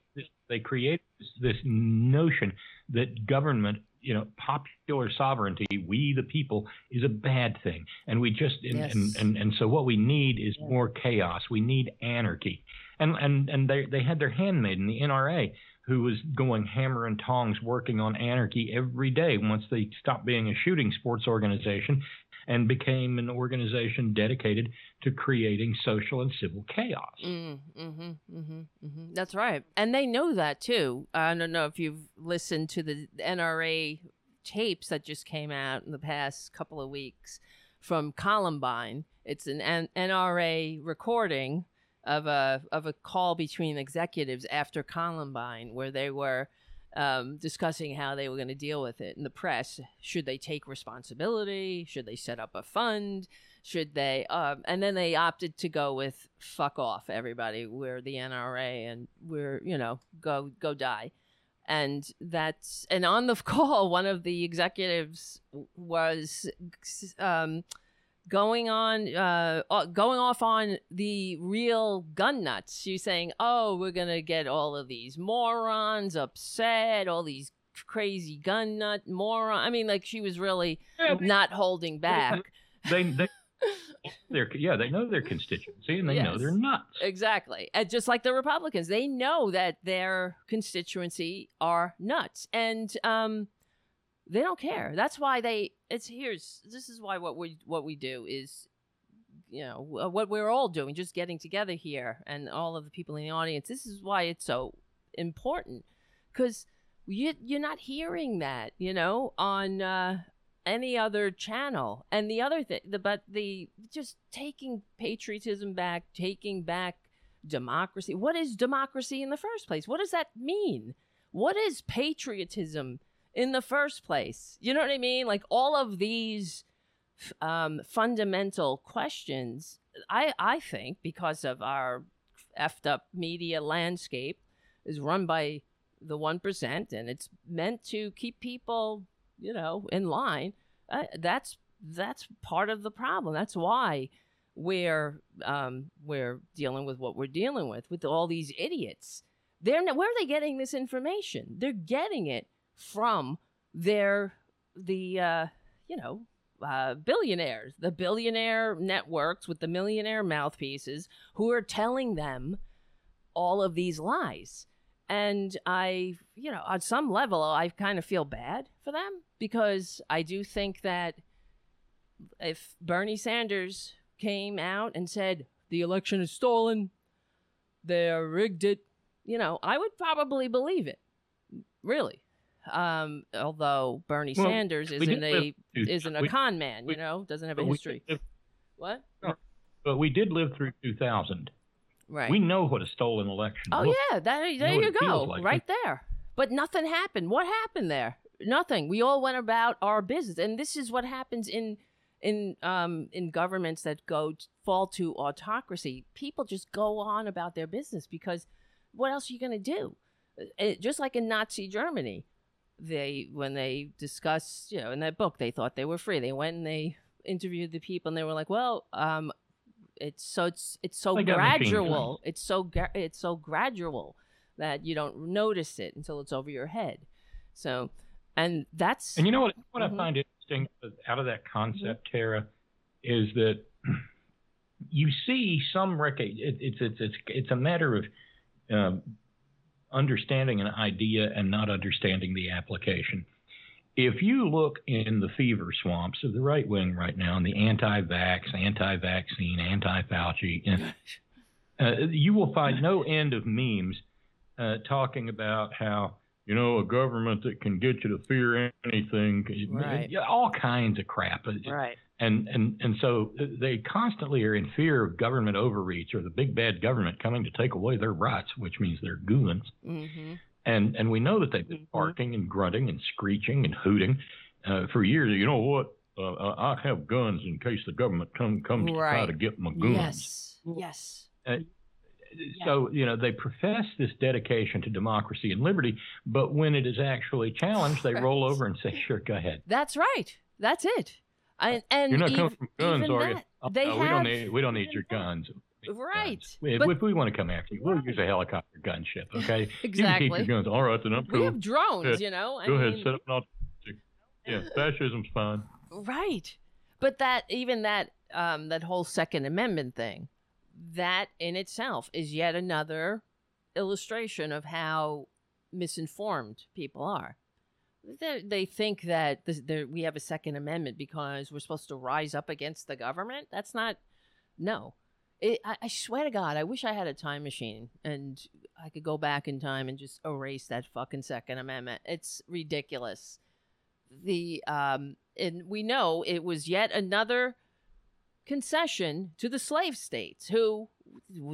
they create this notion that government, you know, popular sovereignty, we the people, is a bad thing, and we just and Yes. and, and, and so what we need is more chaos. We need anarchy, and and and they they had their handmaiden, the NRA, who was going hammer and tongs working on anarchy every day once they stopped being a shooting sports organization and became an organization dedicated to creating social and civil chaos. Mm, hmm hmm hmm That's right. And they know that too. I don't know if you've listened to the NRA tapes that just came out in the past couple of weeks from Columbine. It's an N- NRA recording of a of a call between executives after Columbine where they were um, discussing how they were going to deal with it in the press. Should they take responsibility? Should they set up a fund? Should they? Um, and then they opted to go with "fuck off, everybody." We're the NRA, and we're you know go go die. And that's and on the [LAUGHS] call, one of the executives was um, going on uh, going off on the real gun nuts. She's saying, "Oh, we're gonna get all of these morons upset, all these crazy gun nut moron." I mean, like she was really Yeah, they- not holding back. they, they [LAUGHS] they're yeah they know their constituency and they know they're nuts. Exactly. And just like the Republicans, they know that their constituency are nuts. And um they don't care. That's why they it's here's this is why what we what we do is you know uh, what we're all doing just getting together here and all of the people in the audience this is why it's so important cuz you you're not hearing that you know on uh any other channel. And the other thing, the, but the just taking patriotism back, taking back democracy. What is democracy in the first place? What does that mean? What is patriotism in the first place? You know what I mean? Like all of these um, fundamental questions, I, I think, because of our effed up media landscape, is run by the 1%, and it's meant to keep people you know, in line. Uh, that's that's part of the problem. That's why we're um, we're dealing with what we're dealing with with all these idiots. They're not, where are they getting this information? They're getting it from their the uh, you know uh, billionaires, the billionaire networks with the millionaire mouthpieces who are telling them all of these lies and I, you know, on some level, I kind of feel bad for them because I do think that if Bernie Sanders came out and said the election is stolen, they rigged it, you know, I would probably believe it, really. Um, although Bernie Well, Sanders isn't a isn't a we- con man, we- you know, doesn't have a history. live- What? but we did live through 2000. Right. We know what a stolen election. Oh looks yeah, that, there you go, like. right there. But nothing happened. What happened there? Nothing. We all went about our business, and this is what happens in in um in governments that go fall to autocracy. People just go on about their business because what else are you going to do? It, just like in Nazi Germany, they when they discussed, you know, in that book, they thought they were free. They went and they interviewed the people, and they were like, "Well, um, it's so it's it's so machine gradual. It's so gra- it's so gradual that you don't notice it until it's over your head. So, and that's And you know what? What Mhm. I find interesting out of that concept, Tara, is that [CLEARS THROAT] you see some record It, it's it's it's it's a matter of um, understanding an idea and not understanding the application. If you look in the fever swamps of the right wing right now, and the anti-vax, anti-vaccine, anti-Fauci, and, uh, you will find no end of memes uh, talking about how you know a government that can get you to fear anything, Right. yeah, all kinds of crap. right. And and and so they constantly are in fear of government overreach or the big bad government coming to take away their rights, which means they're goons. Mm-hmm. And and we know that they've been barking and grunting and screeching and hooting uh, for years. You know what? Uh, I I have guns in case the government come comes to try to get my guns. Yes. Yes. So you know they profess this dedication to democracy and liberty, but when it is actually challenged, they roll over and say, "Sure, go ahead." That's right. That's it. And and You're not coming from guns, are you? that, Oh, they no, have we don't need we don't need your guns. Right. guns. But- if we want to come after you, we'll use a helicopter gunship. Okay. [LAUGHS] You can Exactly. keep your guns. All right, then I'm We have drones, Yeah. you know. I Go ahead, set up an Yeah, [SIGHS] fascism's fine. Right. But that even that um that whole second amendment thing, that in itself is yet another illustration of how misinformed people are. They, they think that this, we have a second amendment because we're supposed to rise up against the government. That's not no. It, I, I swear to God, I wish I had a time machine and I could go back in time and just erase that fucking Second Amendment. It's ridiculous. The um, and we know it was yet another concession to the slave states who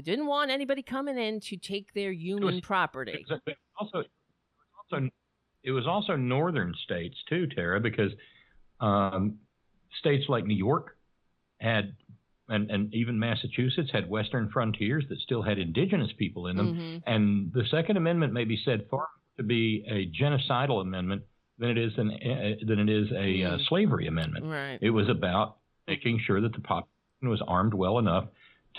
didn't want anybody coming in to take their human property. It was, also, it was also, it was also northern states too, Tara, because um, states like New York had, and, and even Massachusetts had western frontiers that still had indigenous people in them. Mhm. And the Second Amendment may be said far to be a genocidal amendment than it is an uh, than it is a uh, Mm. slavery amendment. Right. It was about making sure that the population was armed well enough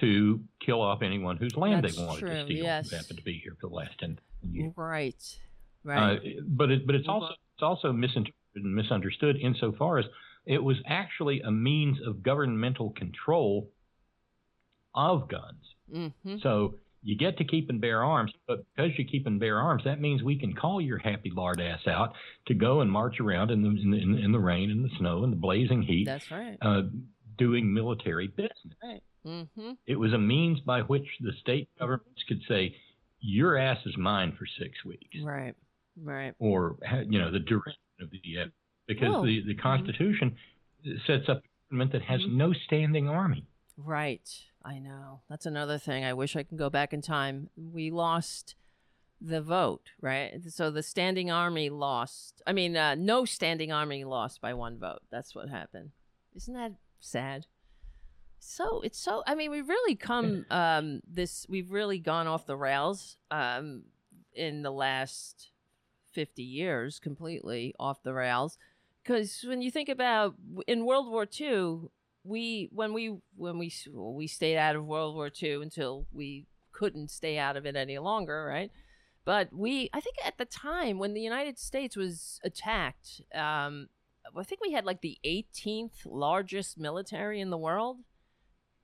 to kill off anyone whose land That's they wanted true, to steal. yes. Who happened to be here for the last ten years. Right. Uh, Right. but it, but it's also it's also misinterpreted and misunderstood insofar as it was actually a means of governmental control of guns. mm-hmm. So you get to keep and bear arms, but because you keep and bear arms, that means we can call your happy lard ass out to go and march around in the in the, in the rain and the snow and the blazing heat, That's right. uh, doing military business. Mm-hmm. It was a means by which the state governments could say, "Your ass is mine for six weeks," Right. Right. or you know the duration of the uh, because Well, the the Constitution sets up a government that has Mhm. no standing army. Right. I know. That's another thing. I wish I could go back in time. We lost the vote, right? So the standing army lost. I mean, uh, no standing army lost by one vote. That's what happened. Isn't that sad? So it's so. I mean, we've really come. [LAUGHS] Um, this we've really gone off the rails. Um, in the last fifty years, completely off the rails. Because when you think about in World War II, we when we when we we stayed out of World War II until we couldn't stay out of it any longer, right? But we, I think at the time when the United States was attacked, um, I think we had like the 18th largest military in the world.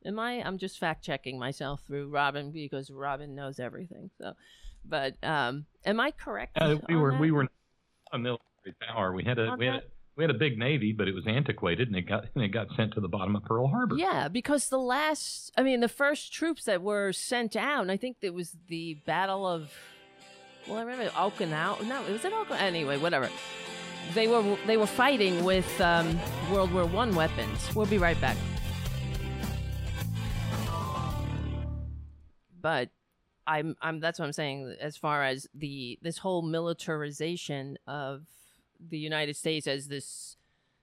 Am I? I'm just fact checking myself through Robin because Robin knows everything. So, but um, am I correct? Uh, we were that? we were a military power. We had a we had a? We had a big navy, but it was antiquated, and it got and it got sent to the bottom of Pearl Harbor. Yeah, because the last, I mean, the first troops that were sent out, I think it was the Battle of, well, I remember Okinawa. No, it was it Okinawa. Anyway, whatever. They were they were fighting with um, World War One weapons. We'll be right back. But I'm I'm that's what I'm saying as far as the this whole militarization of the United States as this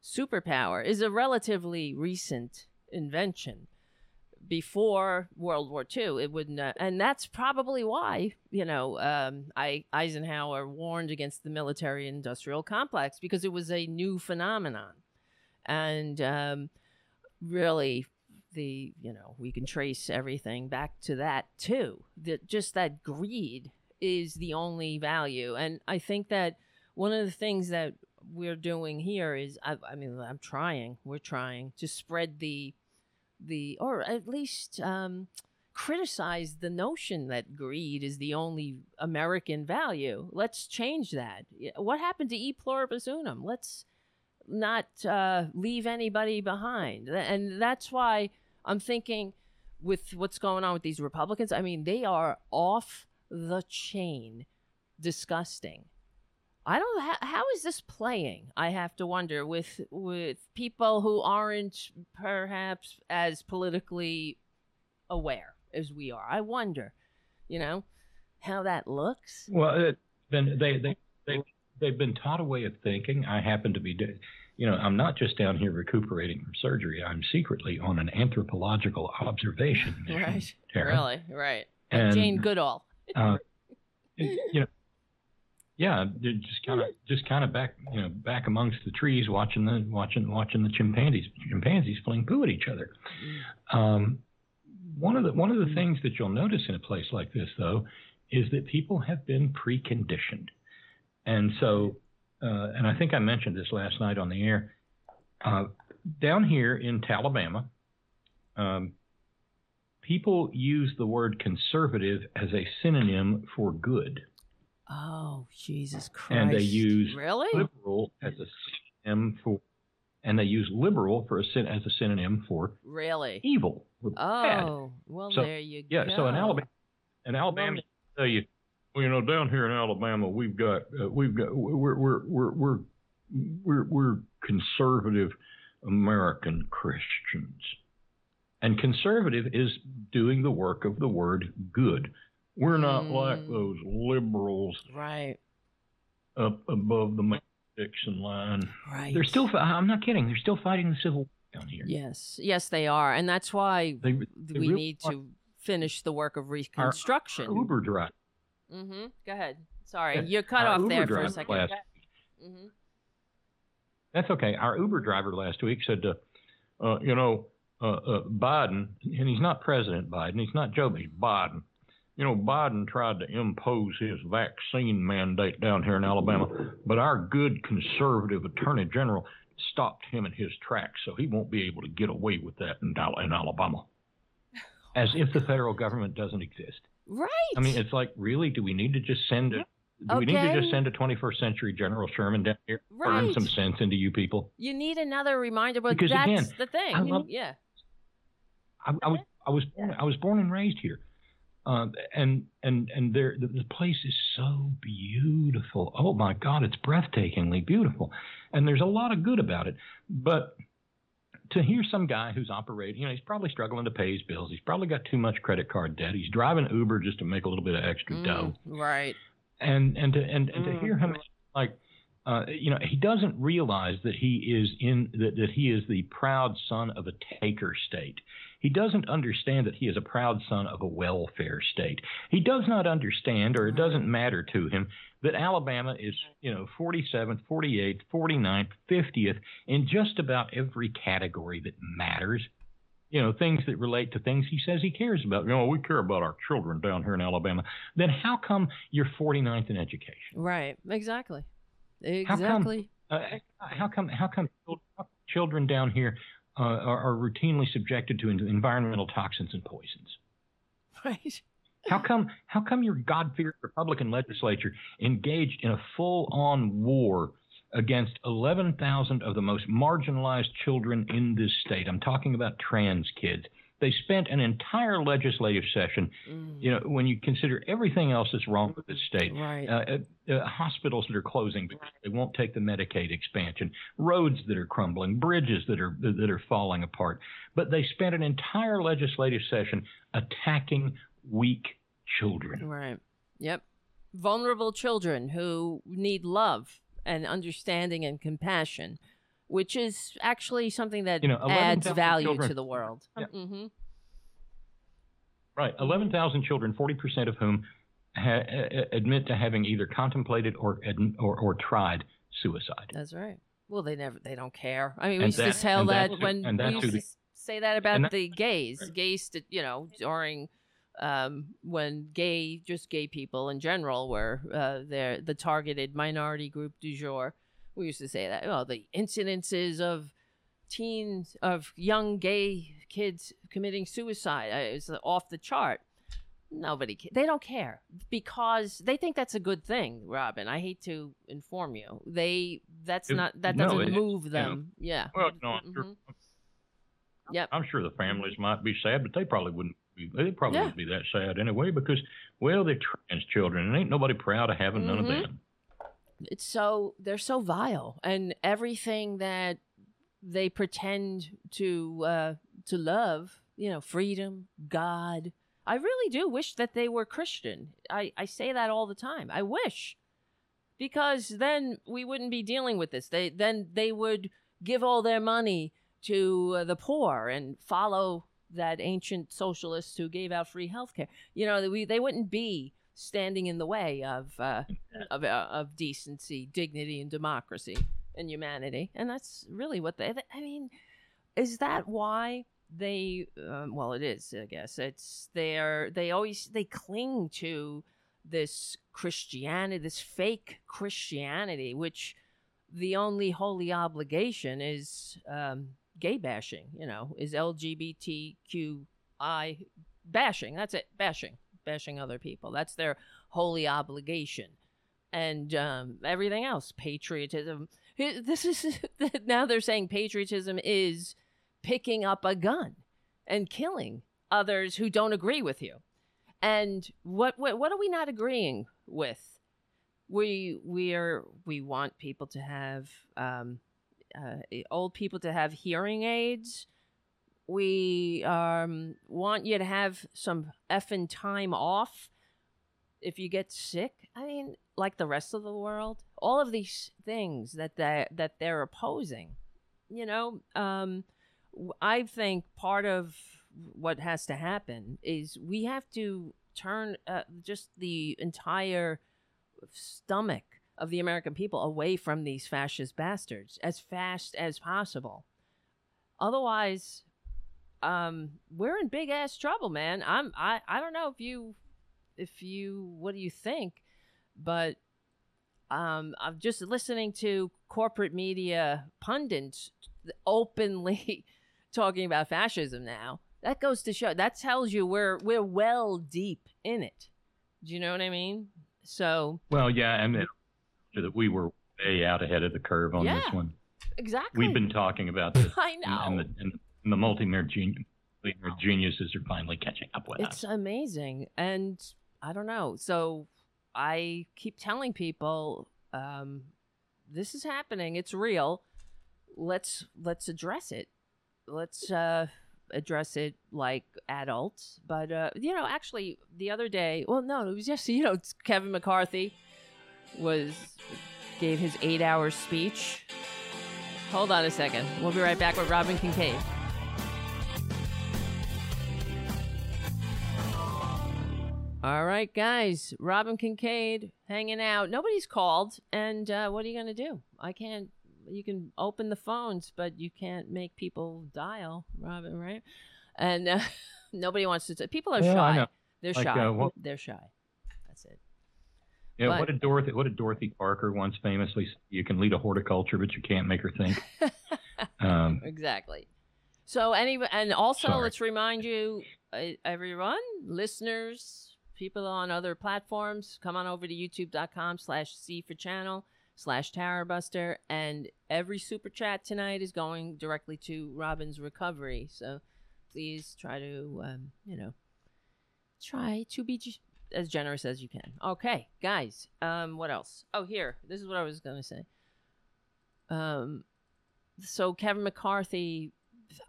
superpower is a relatively recent invention. Before World War II, it wouldn't, uh, and that's probably why you know um, I Eisenhower warned against the military-industrial complex because it was a new phenomenon, and um, really the you know we can trace everything back to that too. That just that greed is the only value. And i think that one of the things that we're doing here is i, I mean i'm trying we're trying to spread the the or at least um criticize the notion that greed is the only american value let's change that what happened to e pluribus unum let's not uh, leave anybody behind. And that's why I'm thinking with what's going on with these Republicans, I mean, they are off the chain disgusting. I don't how, how is this playing? I have to wonder with with people who aren't perhaps as politically aware as we are. I wonder, you know, how that looks. Well, it, then they they they they've been taught a way of thinking. I happen to be, you know, I'm not just down here recuperating from surgery. I'm secretly on an anthropological observation [LAUGHS] mission. Right. Tara. Really, right. Like And- Jane Goodall. uh, you know, yeah, just kind of just kind of back, you know, back amongst the trees, watching the watching watching the chimpanzees chimpanzees fling poo at each other. Um, one of the one of the things that you'll notice in a place like this, though, is that people have been preconditioned, and so, uh, and I think I mentioned this last night on the air. Uh, down here in Talabama, um, people use the word conservative as a synonym for good. Oh, Jesus Christ. And they use really? liberal as a synonym for, and they use liberal for a syn, as a synonym for really evil. or bad. Oh, well, So, there you Yeah, go. Yeah, so in Alabama, in Alabama, tell you, well, you know, down here in Alabama, we've got, uh, we've got, we're, we're, we're, we're, we're, we're conservative American Christians, and conservative is doing the work of the word good. We're not like Mm. those liberals Right, up above the Dixon line. right. They're still. I'm not kidding, they're still fighting the Civil War down here. Yes, yes, they are, and that's why They, they we really need to finish the work of reconstruction. Uber drive. mm-hmm. Go ahead. Sorry, you're cut our off Uber there for a driver second. last- Mm-hmm. That's okay. Our Uber driver last week said, uh, uh, you know, uh, uh, Biden, and he's not President Biden, he's not Joe, he's Biden. You know, Biden tried to impose his vaccine mandate down here in Alabama, but our good conservative attorney general stopped him in his tracks, so he won't be able to get away with that in, in Alabama. [LAUGHS] As if the federal government doesn't exist. Right. I mean, it's like, really? Do we need to just send a do we need to just send a 21st century General Sherman down here, burn Right. some sense into you people? you need another reminder, but Because that's again, the thing. I love- yeah. I, I was I was born, I was born and raised here, uh, and and and there the, place is so beautiful. Oh my God, it's breathtakingly beautiful, and there's a lot of good about it. But to hear some guy who's operating, you know, he's probably struggling to pay his bills. He's probably got too much credit card debt. He's driving Uber just to make a little bit of extra dough. Mm, right. and and to and, and Mm. to hear him like uh, you know he doesn't realize that he is in that, that he is the proud son of a taker state he doesn't understand that he is a proud son of a welfare state he does not understand or it doesn't matter to him that alabama is you know 47th 48th 49th 50th in just about every category that matters you know, things that relate to things he says he cares about. You know, we care about our children down here in Alabama. Then how come you're 49th in education? Right. Exactly. How come- Exactly. Uh, how come how come children down here uh, are, are routinely subjected to environmental toxins and poisons? [LAUGHS] Right. How come how come your God-fearing Republican legislature engaged in a full-on war against 11,000 of the most marginalized children in this state? I'm talking about trans kids. They spent an entire legislative session, Mm, you know, when you consider everything else that's wrong with the state. right. Uh, uh, uh, hospitals that are closing because they won't take the Medicaid expansion, roads that are crumbling, bridges that are that are falling apart. But they spent an entire legislative session attacking weak children. Right. Yep. Vulnerable children who need love and understanding and compassion, which is actually something that You know, adds value children- to the world. Yeah. hmm Right, eleven thousand children, forty percent of whom ha- uh, admit to having either contemplated or, or or tried suicide. That's right. Well, they never, they don't care. I mean, we And used to tell and that when and we used who to the- say that about that- the gays, gays, that, you know, during um, when gay, just gay people in general were uh, the targeted minority group du jour. We used to say that. Well, the incidences of teens of young gay kids committing suicide uh, is off the chart. Nobody, they don't care because they think that's a good thing. Robin, I hate to inform you. They that's It- not that no, doesn't it- move you know, them. Yeah. Well, no, I'm sure, Mhm. Yep. I'm sure the families might be sad, but they probably wouldn't. Be, they probably Yeah. wouldn't be that sad anyway because, well, they're trans children, and ain't nobody proud of having none of Mhm. them. It's so they're so vile and everything that they pretend to uh to love you know freedom god i really do wish that they were christian. I i say that all the time. I wish because then we wouldn't be dealing with this. They then they would give all their money to uh, the poor and follow that ancient socialist who gave out free health care you know we, they wouldn't be standing in the way of uh, of, uh, of decency, dignity, and democracy and humanity. And that's really what they, I mean, is that why they um, well it is i guess. It's they're they always they cling to this christianity this fake christianity which the only holy obligation is um, gay bashing you know is lgbtqi bashing. That's it bashing bashing other people that's their holy obligation and um, everything else patriotism this is [LAUGHS] now they're saying patriotism is picking up a gun and killing others who don't agree with you. And what what, what are we not agreeing with? We we are we want people to have um, uh, old people to have hearing aids. We um, want you to have some effing time off if you get sick. I mean, like the rest of the world, all of these things that they, that they're opposing. You know, um, I think part of what has to happen is we have to turn uh, just the entire stomach of the American people away from these fascist bastards as fast as possible. Otherwise, um, we're in big ass trouble, man. I'm I, I don't know if you if you what do you think, but um, I'm just listening to corporate media pundits openly [LAUGHS] talking about fascism now. That goes to show. That tells you we're we're well deep in it. Do you know what I mean? So. Well, yeah, and that we were way out ahead of the curve on yeah, this one. Exactly. We've been talking about this. [LAUGHS] I know. And, the, and the multi-mere genius, geniuses are finally catching up with it's us. It's amazing, and I don't know. So I keep telling people, um, this is happening. It's real. Let's let's address it. Let's uh, address it like adults. But uh, you know, actually, the other day, well, no, it was just you know, Kevin McCarthy was gave his eight-hour speech. Hold on a second. We'll be right back with Robin Kincaid. All right, guys. Robin Kincaid hanging out. Nobody's called. And uh, what are you going to do? I can't. You can open the phones, but you can't make people dial, Robin, right? And uh, [LAUGHS] nobody wants to. T- people are Yeah, shy. They're Like, shy. uh, what- They're shy. That's it. Yeah, But- what did Dorothy? What did Dorothy Parker once famously? say? You can lead a horticulture, but you can't make her think. [LAUGHS] um, Exactly. So, any and also Sorry. let's remind you, uh, everyone, listeners, people on other platforms, come on over to youtube.com slash C for channel slash Tarabuster, and every super chat tonight is going directly to Robin's recovery. So, please try to, um, you know, try to be g- as generous as you can. Okay, guys. Um, what else? Oh, here. This is what I was gonna say. Um, so Kevin McCarthy,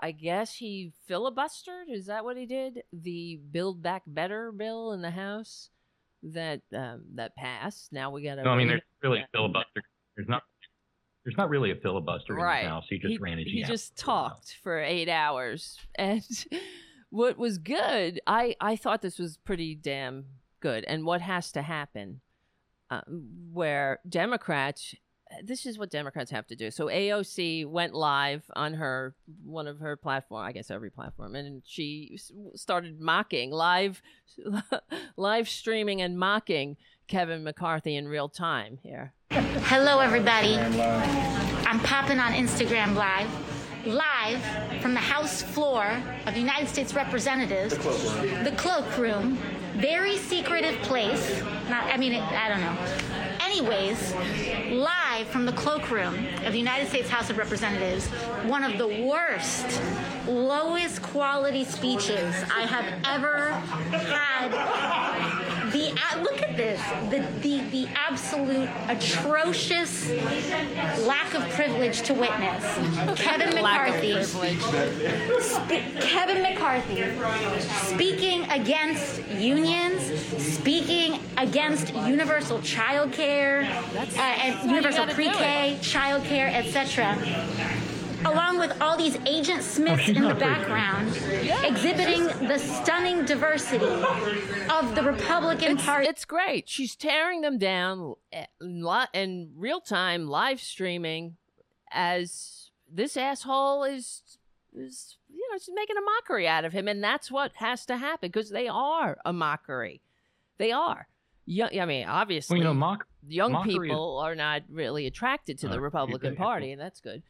I guess he filibustered. Is that what he did? The Build Back Better bill in the House that um, that passed. Now we got to. no, I mean, there's really a filibuster. There's not. There's not really a filibuster right. in the House. He just ran his He just for a while. talked for eight hours, [LAUGHS] and what was good, I I thought this was pretty damn good. And what has to happen, uh, where Democrats, this is what Democrats have to do. So AOC went live on her one of her platform, I guess every platform, and she started mocking live, [LAUGHS] live streaming and mocking Kevin McCarthy in real time here. Hello, everybody. I'm popping on Instagram Live, live from the House floor of the United States Representatives, the cloakroom, very secretive place. Not, I mean, I don't know. Anyways, live from the cloakroom of the United States House of Representatives, one of the worst, lowest quality speeches I have ever had the uh, look at this. The, the the absolute atrocious lack of privilege to witness. Kevin mccarthy privilege. kevin mccarthy speaking against unions speaking against universal child care uh, and universal pre-k child care etc along with all these agent smiths she's in the not very background exhibiting the stunning diversity of the republican it's, party it's great. She's tearing them down eh, in real time, live streaming, as this asshole is is you know, she's making a mockery out of him, and that's what has to happen because they are a mockery. They are. Young, I mean, obviously, Well, you know, mock. young mockery is- people are not really attracted to Uh, the Republican Party, and that's good.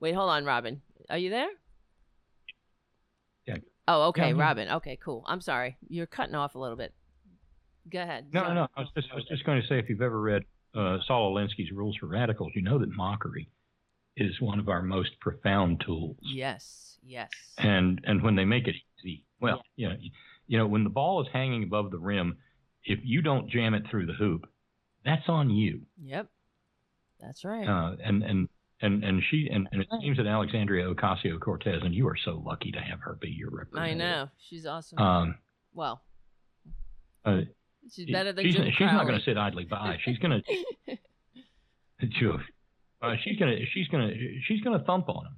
Wait, hold on, Robin. Are you there? Yeah. Oh, okay, Yeah, Robin. Okay, cool. I'm sorry. You're cutting off a little bit. Go ahead. No, no, no. I was just, I was just going to say, if you've ever read uh, Saul Alinsky's Rules for Radicals, you know that mockery is one of our most profound tools. Yes, yes. And and when they make it easy, well, you know, you, you know, when the ball is hanging above the rim, if you don't jam it through the hoop, that's on you. Yep. That's right. Uh, and and and and she and, and it seems that Alexandria Ocasio Cortez, and you are so lucky to have her be your representative. I know. She's awesome. Um, well, uh, she's better than she's, Jim she's not going to sit idly by. She's going [LAUGHS] to [LAUGHS] uh, she's going to she's going to she's going to thump on them,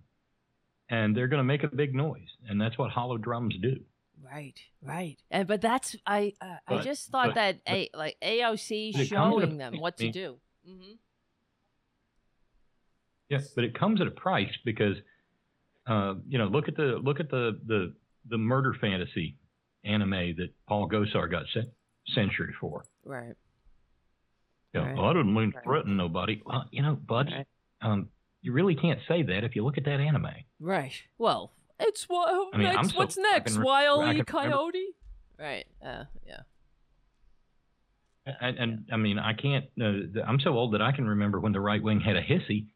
and they're going to make a big noise, and that's what hollow drums do. Right, right. And but that's I uh, I just thought but- that a like AOC But it comes at a showing them what to mean- do. hmm Yeah, but it comes at a price because, uh, you know, look at the look at the the the murder fantasy anime that Paul Gosar got cen- censured for. Right. Yeah, Right. "Oh, I didn't mean to Right. threaten nobody. Well, you know, buddy, Right. um, you really can't say that if you look at that anime. Right. Well, it's what I mean, next. so- What's next? re- Wile I E. can remember- Coyote. Right. Uh, yeah. And, and I mean, I can't. Uh, I'm so old that I can remember when the right wing had a hissy.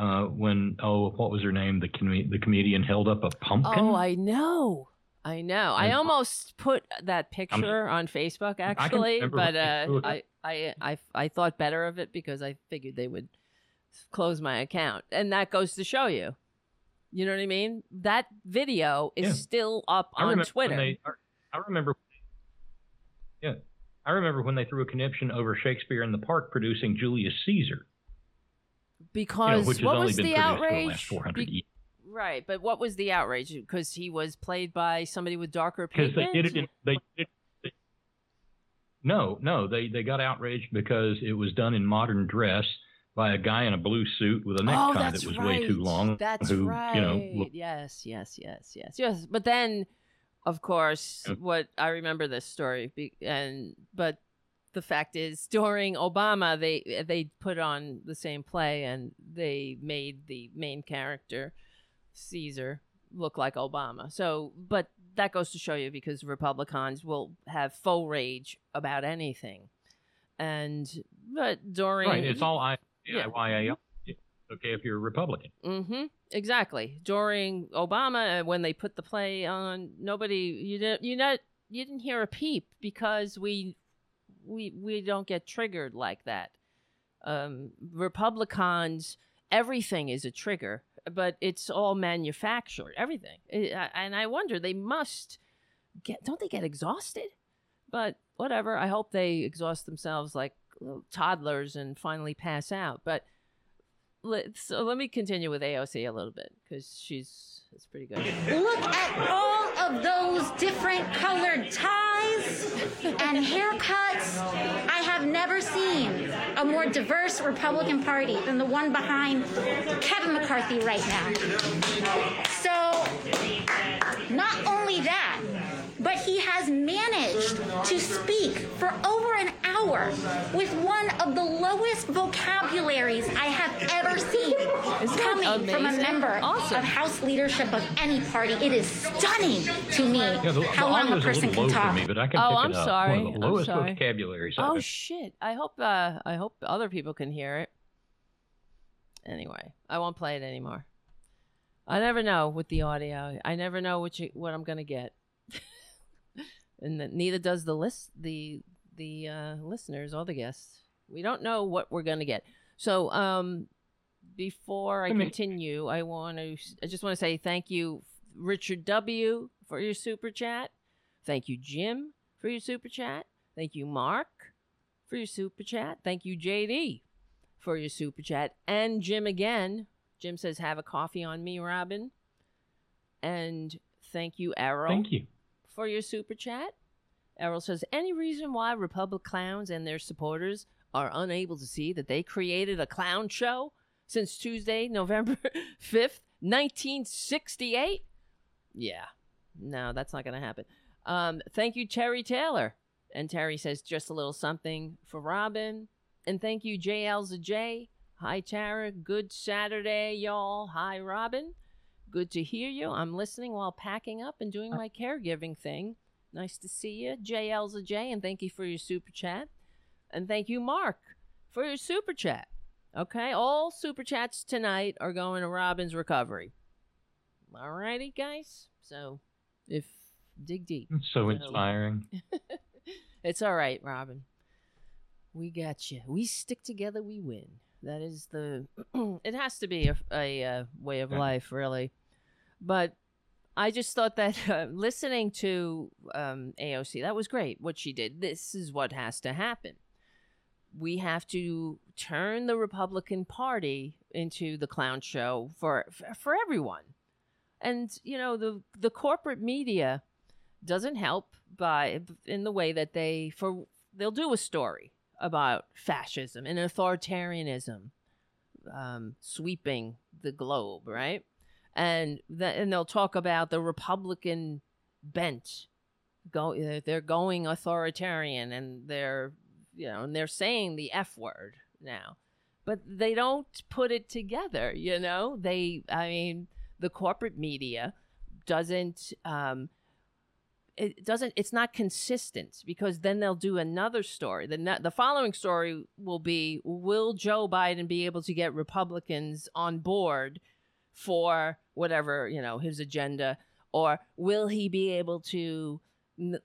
Uh, when oh, what was her name? The com- the comedian held up a pumpkin. Oh, I know. I know. I almost put that picture on Facebook actually, but uh, I, I I I thought better of it because I figured they would close my account, and that goes to show you. You know what I mean? That video is Yeah. still up I on Twitter. They, I- I remember. Yeah, I remember when they threw a conniption over Shakespeare in the Park producing Julius Caesar, you know, because what was the outrage? the 400 Be-. Right, but what was the outrage? Because he was played by somebody with darker Because pigment. they did it in they. Did, no, no, they they got outraged because it was done in modern dress by a guy in a blue suit with a oh, necktie that's that was right. way too long. That's who, right. You know, looked yes, yes, yes, yes, yes. But then, of course, Yeah. what I remember this story, and but the fact is, during Obama, they they put on the same play, and they made the main character Caesar look like Obama. So, but that goes to show you because Republicans will have faux rage about anything, and but during right. It's all I. Yeah. Yeah. Okay, if you're a Republican. Mm-hmm. Exactly. During Obama, uh, when they put the play on, nobody you didn't you not you didn't hear a peep because we we we don't get triggered like that. Um, Republicans, everything is a trigger, but it's all manufactured. Everything, and I wonder they must get don't they get exhausted? But whatever. I hope they exhaust themselves like toddlers and finally pass out. But let, so let me continue with AOC a little bit because she's it's pretty good. Look at all of those different colored ties and haircuts. I have never seen a more diverse Republican Party than the one behind Kevin McCarthy right now. So, not only that, but he has managed to speak for over an hour with one of the lowest vocabularies I have ever seen Isn't coming from a member Awesome. of House leadership of any party. It is stunning to me Yeah, the, the how long a is a person can talk. for me, but I can Oh, pick I'm it up. sorry. One of the I'm lowest sorry. vocabularies. Oh I've shit! I hope uh, I hope other people can hear it. Anyway, I won't play it anymore. I never know with the audio. I never know what you, what I'm gonna get, [LAUGHS] and that neither does the list the the uh, listeners all the guests. We don't know what we're gonna get. So, um, before I I continue, I want to I just want to say thank you, Richard W, for your super chat. Thank you, Jim, for your super chat. Thank you, Mark, for your super chat. Thank you, JD, for your super chat. And Jim again. Jim says, Have a coffee on me, Robin. And thank you, Arrow, Thank you. for your super chat. Errol says, Any reason why Republic clowns and their supporters are unable to see that they created a clown show since Tuesday, November [LAUGHS] 5th, 1968? Yeah. No, that's not going to happen. Um, thank you, Terry Taylor. And Terry says just a little something for Robin. And thank you, JL's a J. Hi, Tara. Good Saturday, y'all. Hi, Robin. Good to hear you. I'm listening while packing up and doing my caregiving thing. Nice to see you. JL's a J. And thank you for your super chat. And thank you, Mark, for your super chat. Okay, all super chats tonight are going to Robin's recovery. All righty, guys. So, if dig deep, It's so inspiring. [LAUGHS] it's all right, Robin. We got you. We stick together, we win. That is the. [CLEARS THROAT] it has to be a, a, uh way of Yeah. life, really. But I just thought that [LAUGHS] uh, listening to um, AOC, that was great. What she did. This is what has to happen. We have to turn the Republican Party into the clown show for for, everyone. And you know the the corporate media doesn't help by in the way that they for they'll do a story about fascism and authoritarianism um, sweeping the globe, right? And th- and they'll talk about the Republican bent. Go, they're going authoritarian, and they're you know, and they're saying the f word now, but they don't put it together. You know, they, I mean, the corporate media doesn't um, it doesn't it's not consistent because then they'll do another story the the following story will be will Joe Biden be able to get Republicans on board for whatever you know his agenda or will he be able to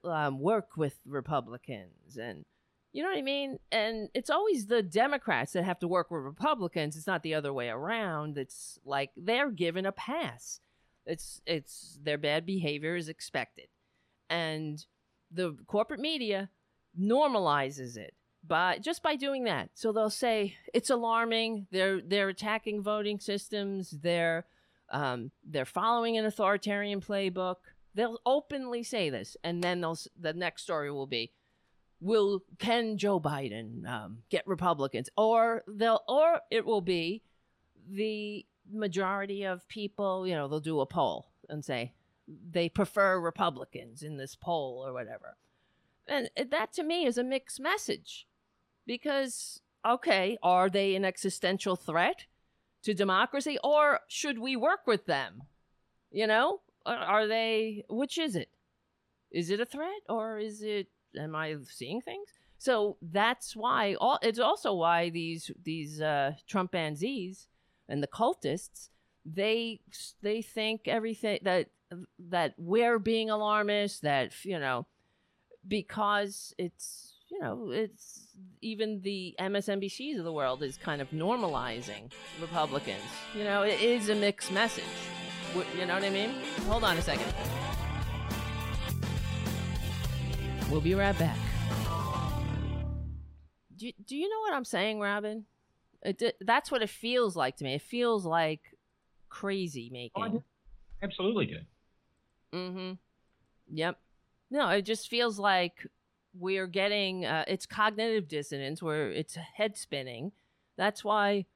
um, work with Republicans? And you know what I mean? And it's always the Democrats that have to work with Republicans. It's not the other way around. It's like they're given a pass. It's it's their bad behavior is expected. And the corporate media normalizes it by just by doing that. So they'll say it's alarming. They're they're attacking voting systems. They're um, they're following an authoritarian playbook. They'll openly say this, and then they'll the next story will be, will can Joe Biden um, get Republicans, or they'll or it will be the majority of people. You know, they'll do a poll and say they prefer Republicans in this poll or whatever. And that to me is a mixed message because, okay, are they an existential threat to democracy or should we work with them? You know, Are- they, which is it? Is it a threat or is it, am I seeing things? So that's why, all, it's also why these, these uh, Trumpanzees and the cultists, they, they think everything that that we're being alarmist that you know because it's you know it's even the MSNBCs of the world is kind of normalizing Republicans. You know it is a mixed message. You know what I mean? Hold on a second. We'll be right back. Do, do you know what I'm saying Robin? It, that's what it feels like to me. It feels like crazy making. Absolutely do. Mm-hmm. Yep. No, it just feels like we're getting uh, it's cognitive dissonance where it's head spinning. That's why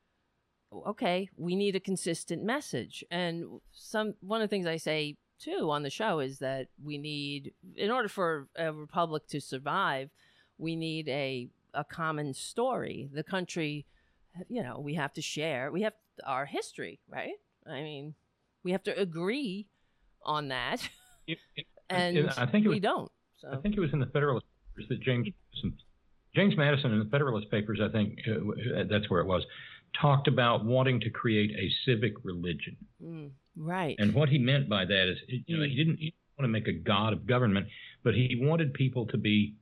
okay, we need a consistent message. And some one of the things I say too on the show is that we need in order for a republic to survive, we need a a common story. The country you know, we have to share. We have our history, right? I mean, we have to agree on that. It- it- [LAUGHS] and it- I think we was, don't. I think it was in the Federalist Papers that James James Madison in the Federalist Papers, I think uh, that's where it was, talked about wanting to create a civic religion. mm, right. And what he meant by that is, you know, he didn't, he didn't want to make a god of government, but he wanted people to be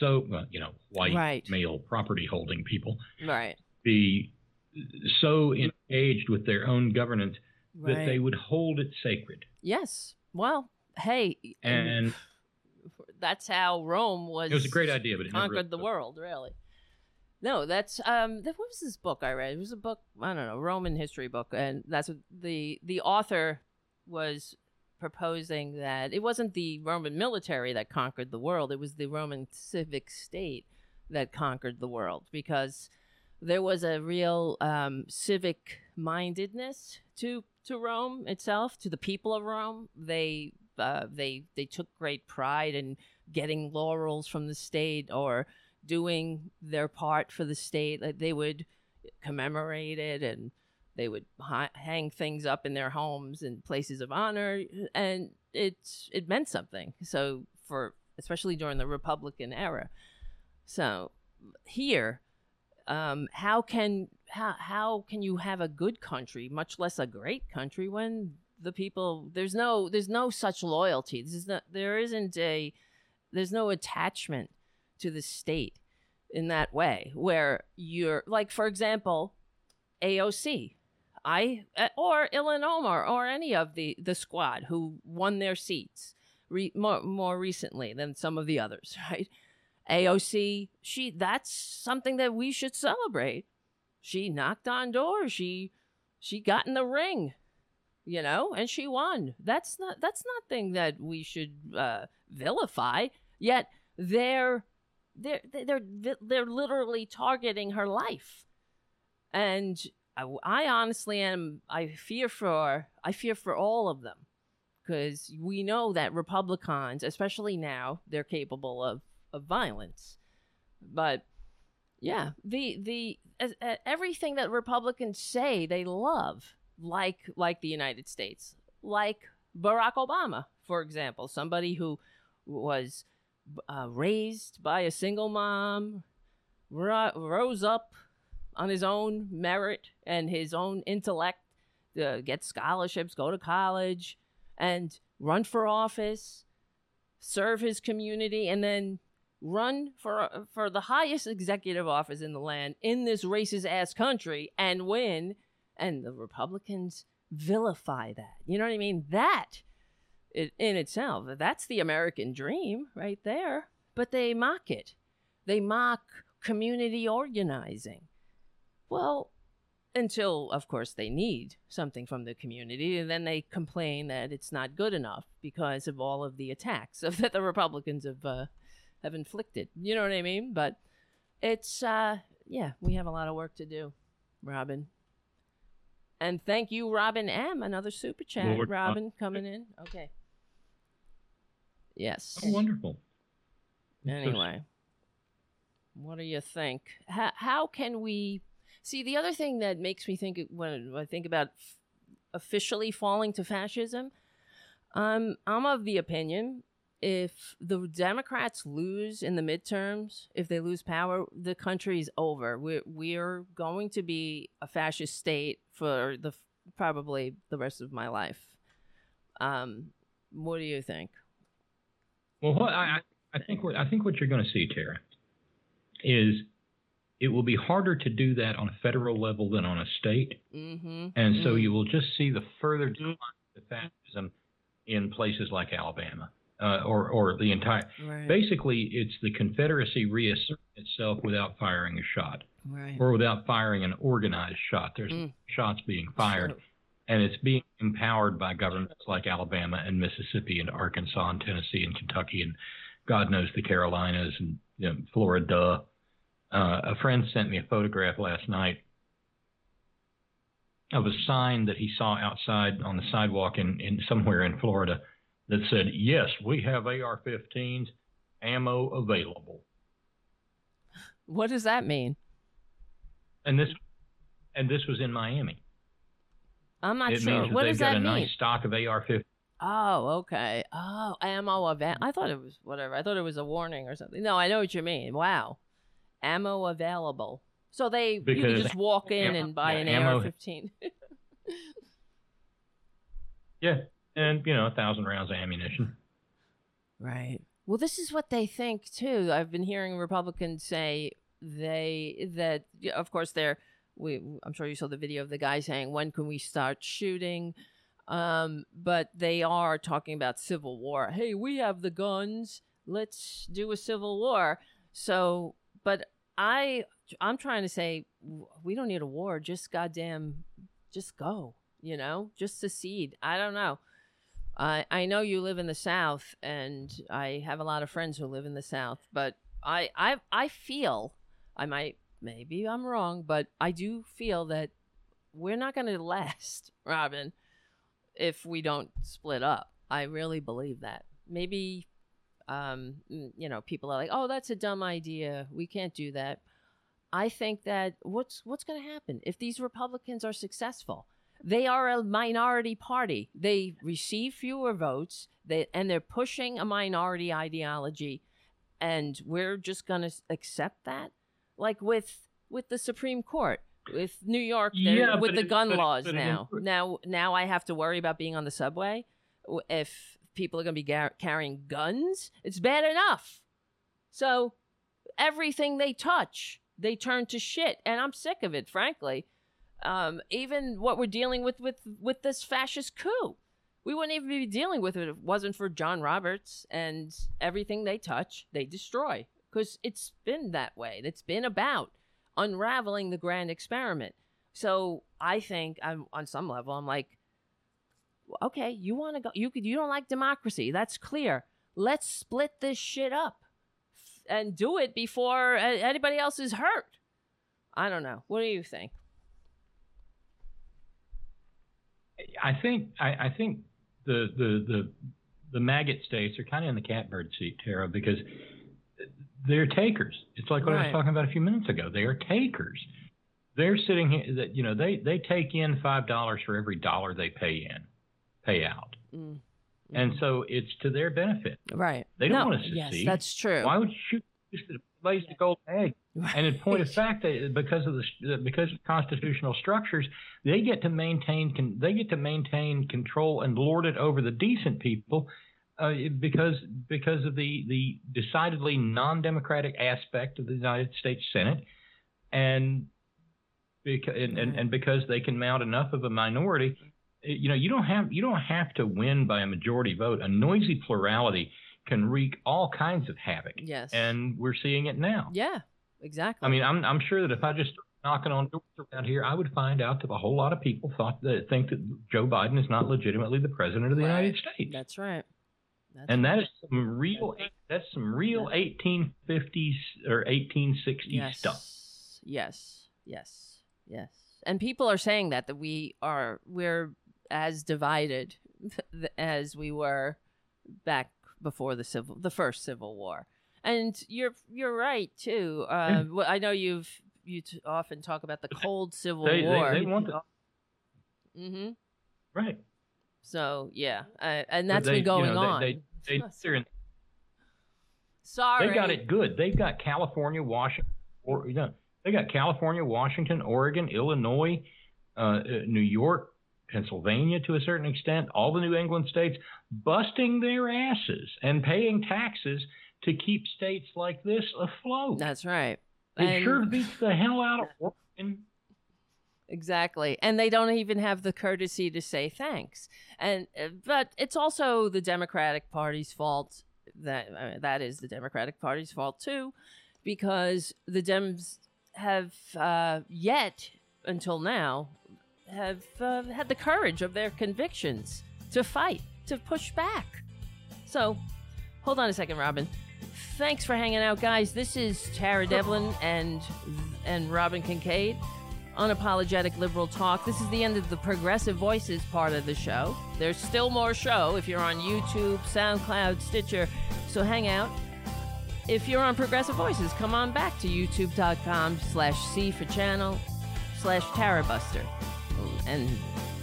so, well, you know, white Right. male property holding people right. be so engaged with their own governance Right. that they would hold it sacred. yes. Well, hey, And that's how Rome was. it was a great idea, but it conquered the world. Really. No, that's um. That, what was this book I read? It was a book I don't know, Roman history book, and that's what the the author was proposing that it wasn't the Roman military that conquered the world; it was the Roman civic state that conquered the world because there was a real um, civic mindedness to to Rome itself, to the people of Rome. They uh, they they took great pride in getting laurels from the state or doing their part for the state. Like they would commemorate it and they would ha- hang things up in their homes and places of honor, and it's it meant something. So for especially during the Republican era. So here, um, how can how how can you have a good country, much less a great country, when the people there's no there's no such loyalty. This is not there isn't a there's no attachment to the state in that way where you're like for example AOC I uh, or Illinois or any of the the squad who won their seats re, more more recently than some of the others, [LAUGHS] right? AOC, she that's something that we should celebrate. She knocked on doors. She she got in the ring, you know, and she won. That's not that's nothing that we should uh, vilify. Yet they're they're they're they're literally targeting her life, and I, I honestly am. I fear for. I fear for all of them, because we know that Republicans, especially now, they're capable of of violence. But yeah, the the uh, everything that Republicans say they love, like like the United States, like Barack Obama, for example, somebody who was uh, raised by a single mom, ro- rose up on his own merit and his own intellect to get scholarships, go to college, and run for office, serve his community, and then run for for the highest executive office in the land in this racist ass country and win. And the Republicans vilify that. You know what I mean? That in itself, that's the American dream right there. But they mock it. They mock community organizing. Well, until, of course, they need something from the community, and then they complain that it's not good enough because of all of the attacks [LAUGHS] of, that the Republicans have uh, have inflicted. You know what I mean? But it's uh, yeah, we have a lot of work to do, Robin. And thank you, Robin M. Another super chat, well, Robin, coming in. Okay. Yes. Oh, wonderful. Anyway, what do you think? How, how can we See, the other thing that makes me think when I think about f- officially falling to fascism, um, I'm of the opinion if the Democrats lose in the midterms, if they lose power, the country's over. We're we're going to be a fascist state for the probably the rest of my life. Um, what do you think? Well, what I I think what I think what you're going to see, Tara, is it will be harder to do that on a federal level than on a state. Mm-hmm. And so mm-hmm. you will just see the further decline of fascism in places like Alabama uh, or, or the entire. Right. Basically, it's the Confederacy reasserting itself without firing a shot right. or without firing an organized shot. There's mm. shots being fired. Sure. And it's being empowered by governments like Alabama and Mississippi and Arkansas and Tennessee and Kentucky and God knows the Carolinas and you know, Florida uh, a friend sent me a photograph last night of a sign that he saw outside on the sidewalk in, in somewhere in Florida that said, "Yes, we have AR-15s, ammo available." What does that mean? And this, and this was in Miami. I'm not it sure. Means that what they've does got that a mean? nice stock of AR-15. Oh, okay. Oh, ammo event. I thought it was whatever. I thought it was a warning or something. No, I know what you mean. Wow ammo available. So they because you can just walk in and buy an AR-15. yeah, and you know, a thousand rounds of ammunition. Right. Well, this is what they think too. I've been hearing Republicans say they that of course they're we I'm sure you saw the video of the guy saying when can we start shooting um, but they are talking about civil war. Hey, we have the guns. Let's do a civil war. So, but I I'm trying to say we don't need a war. Just goddamn, just go. You know, just secede. I don't know. I I know you live in the South, and I have a lot of friends who live in the South. But I I I feel I might maybe I'm wrong, but I do feel that we're not going to last, [LAUGHS] Robin. if we don't split up. I really believe that. Maybe, um, you know, people are like, "Oh, that's a dumb idea. We can't do that." I think that what's what's going to happen if these Republicans are successful? They are a minority party. They receive fewer votes. They and they're pushing a minority ideology, and we're just going to accept that, like with with the Supreme Court with New York Yeah, with the it- gun but laws but now. Now now I have to worry about being on the subway if people are going to be gar- carrying guns. It's bad enough. So everything they touch, they turn to shit, and I'm sick of it, frankly. Um, even what we're dealing with with with this fascist coup, we wouldn't even be dealing with it if it wasn't for John Roberts and everything they touch, they destroy. Because it's been that way. It's been about unraveling the grand experiment. So I think I'm on some level, I'm like, okay, you want to go, you could, you don't like democracy. That's clear. Let's split this shit up and do it before anybody else is hurt. I don't know. What do you think? I think I, I think the, the the the maggot states are kind of in the catbird seat, Tara, because they're takers. It's like what I was talking about a few minutes ago. They are takers. They're sitting here that you know they they take in five dollars for every dollar they pay in, pay out, Mm. and so it's to their benefit. Right. They don't no, want to Yes, secede. that's true. Why would you just lays the gold egg? And in point of [LAUGHS] fact, they, because of the because of constitutional structures, they get to maintain con, they get to maintain control and lord it over the decent people, uh, because because of the the decidedly non-democratic aspect of the United States Senate, and because and, and, and because they can mount enough of a minority. You know, you don't have you don't have to win by a majority vote. A noisy plurality can wreak all kinds of havoc. Yes. And we're seeing it now. yeah, exactly. I mean, I'm I'm sure that if I just started knocking on doors around here, I would find out that a whole lot of people thought that think that Joe Biden is not legitimately the president of the Right. United States. that's right. That's and that is some real that's some real 1850s or 1860s yes. stuff. Yes, yes, yes. And people are saying that that we are we're as divided [LAUGHS] as we were back before the civil the first civil war. And you're you're right too. Uh, I know you've you t- often talk about the cold civil They, war. they, they want the, hmm right. So yeah, uh, and that's they, been going you know, on. They, they, they, in- Sorry, they got it good. They've got California, Washington, or you know, they got California, Washington, Oregon, Illinois, uh, uh, New York, Pennsylvania to a certain extent, all the New England states busting their asses and paying taxes to keep states like this afloat. That's right. it And- sure beats the hell out of Oregon. Exactly. And they don't even have the courtesy to say thanks. And uh, but it's also the Democratic Party's fault that uh, that is the Democratic Party's fault too because the Dems have uh, yet until now have uh, had the courage of their convictions to fight, to push back. So, hold on a second, Robin. Thanks for hanging out, guys. This is Tara Devlin and and Robin Kincaid. Unapologetic liberal talk. This is the end of the Progressive Voices part of the show. There's still more show if you're on YouTube, SoundCloud, Stitcher. So hang out. If you're on Progressive Voices, come on back to youtube.com slash C for channel slash Tarabuster. And,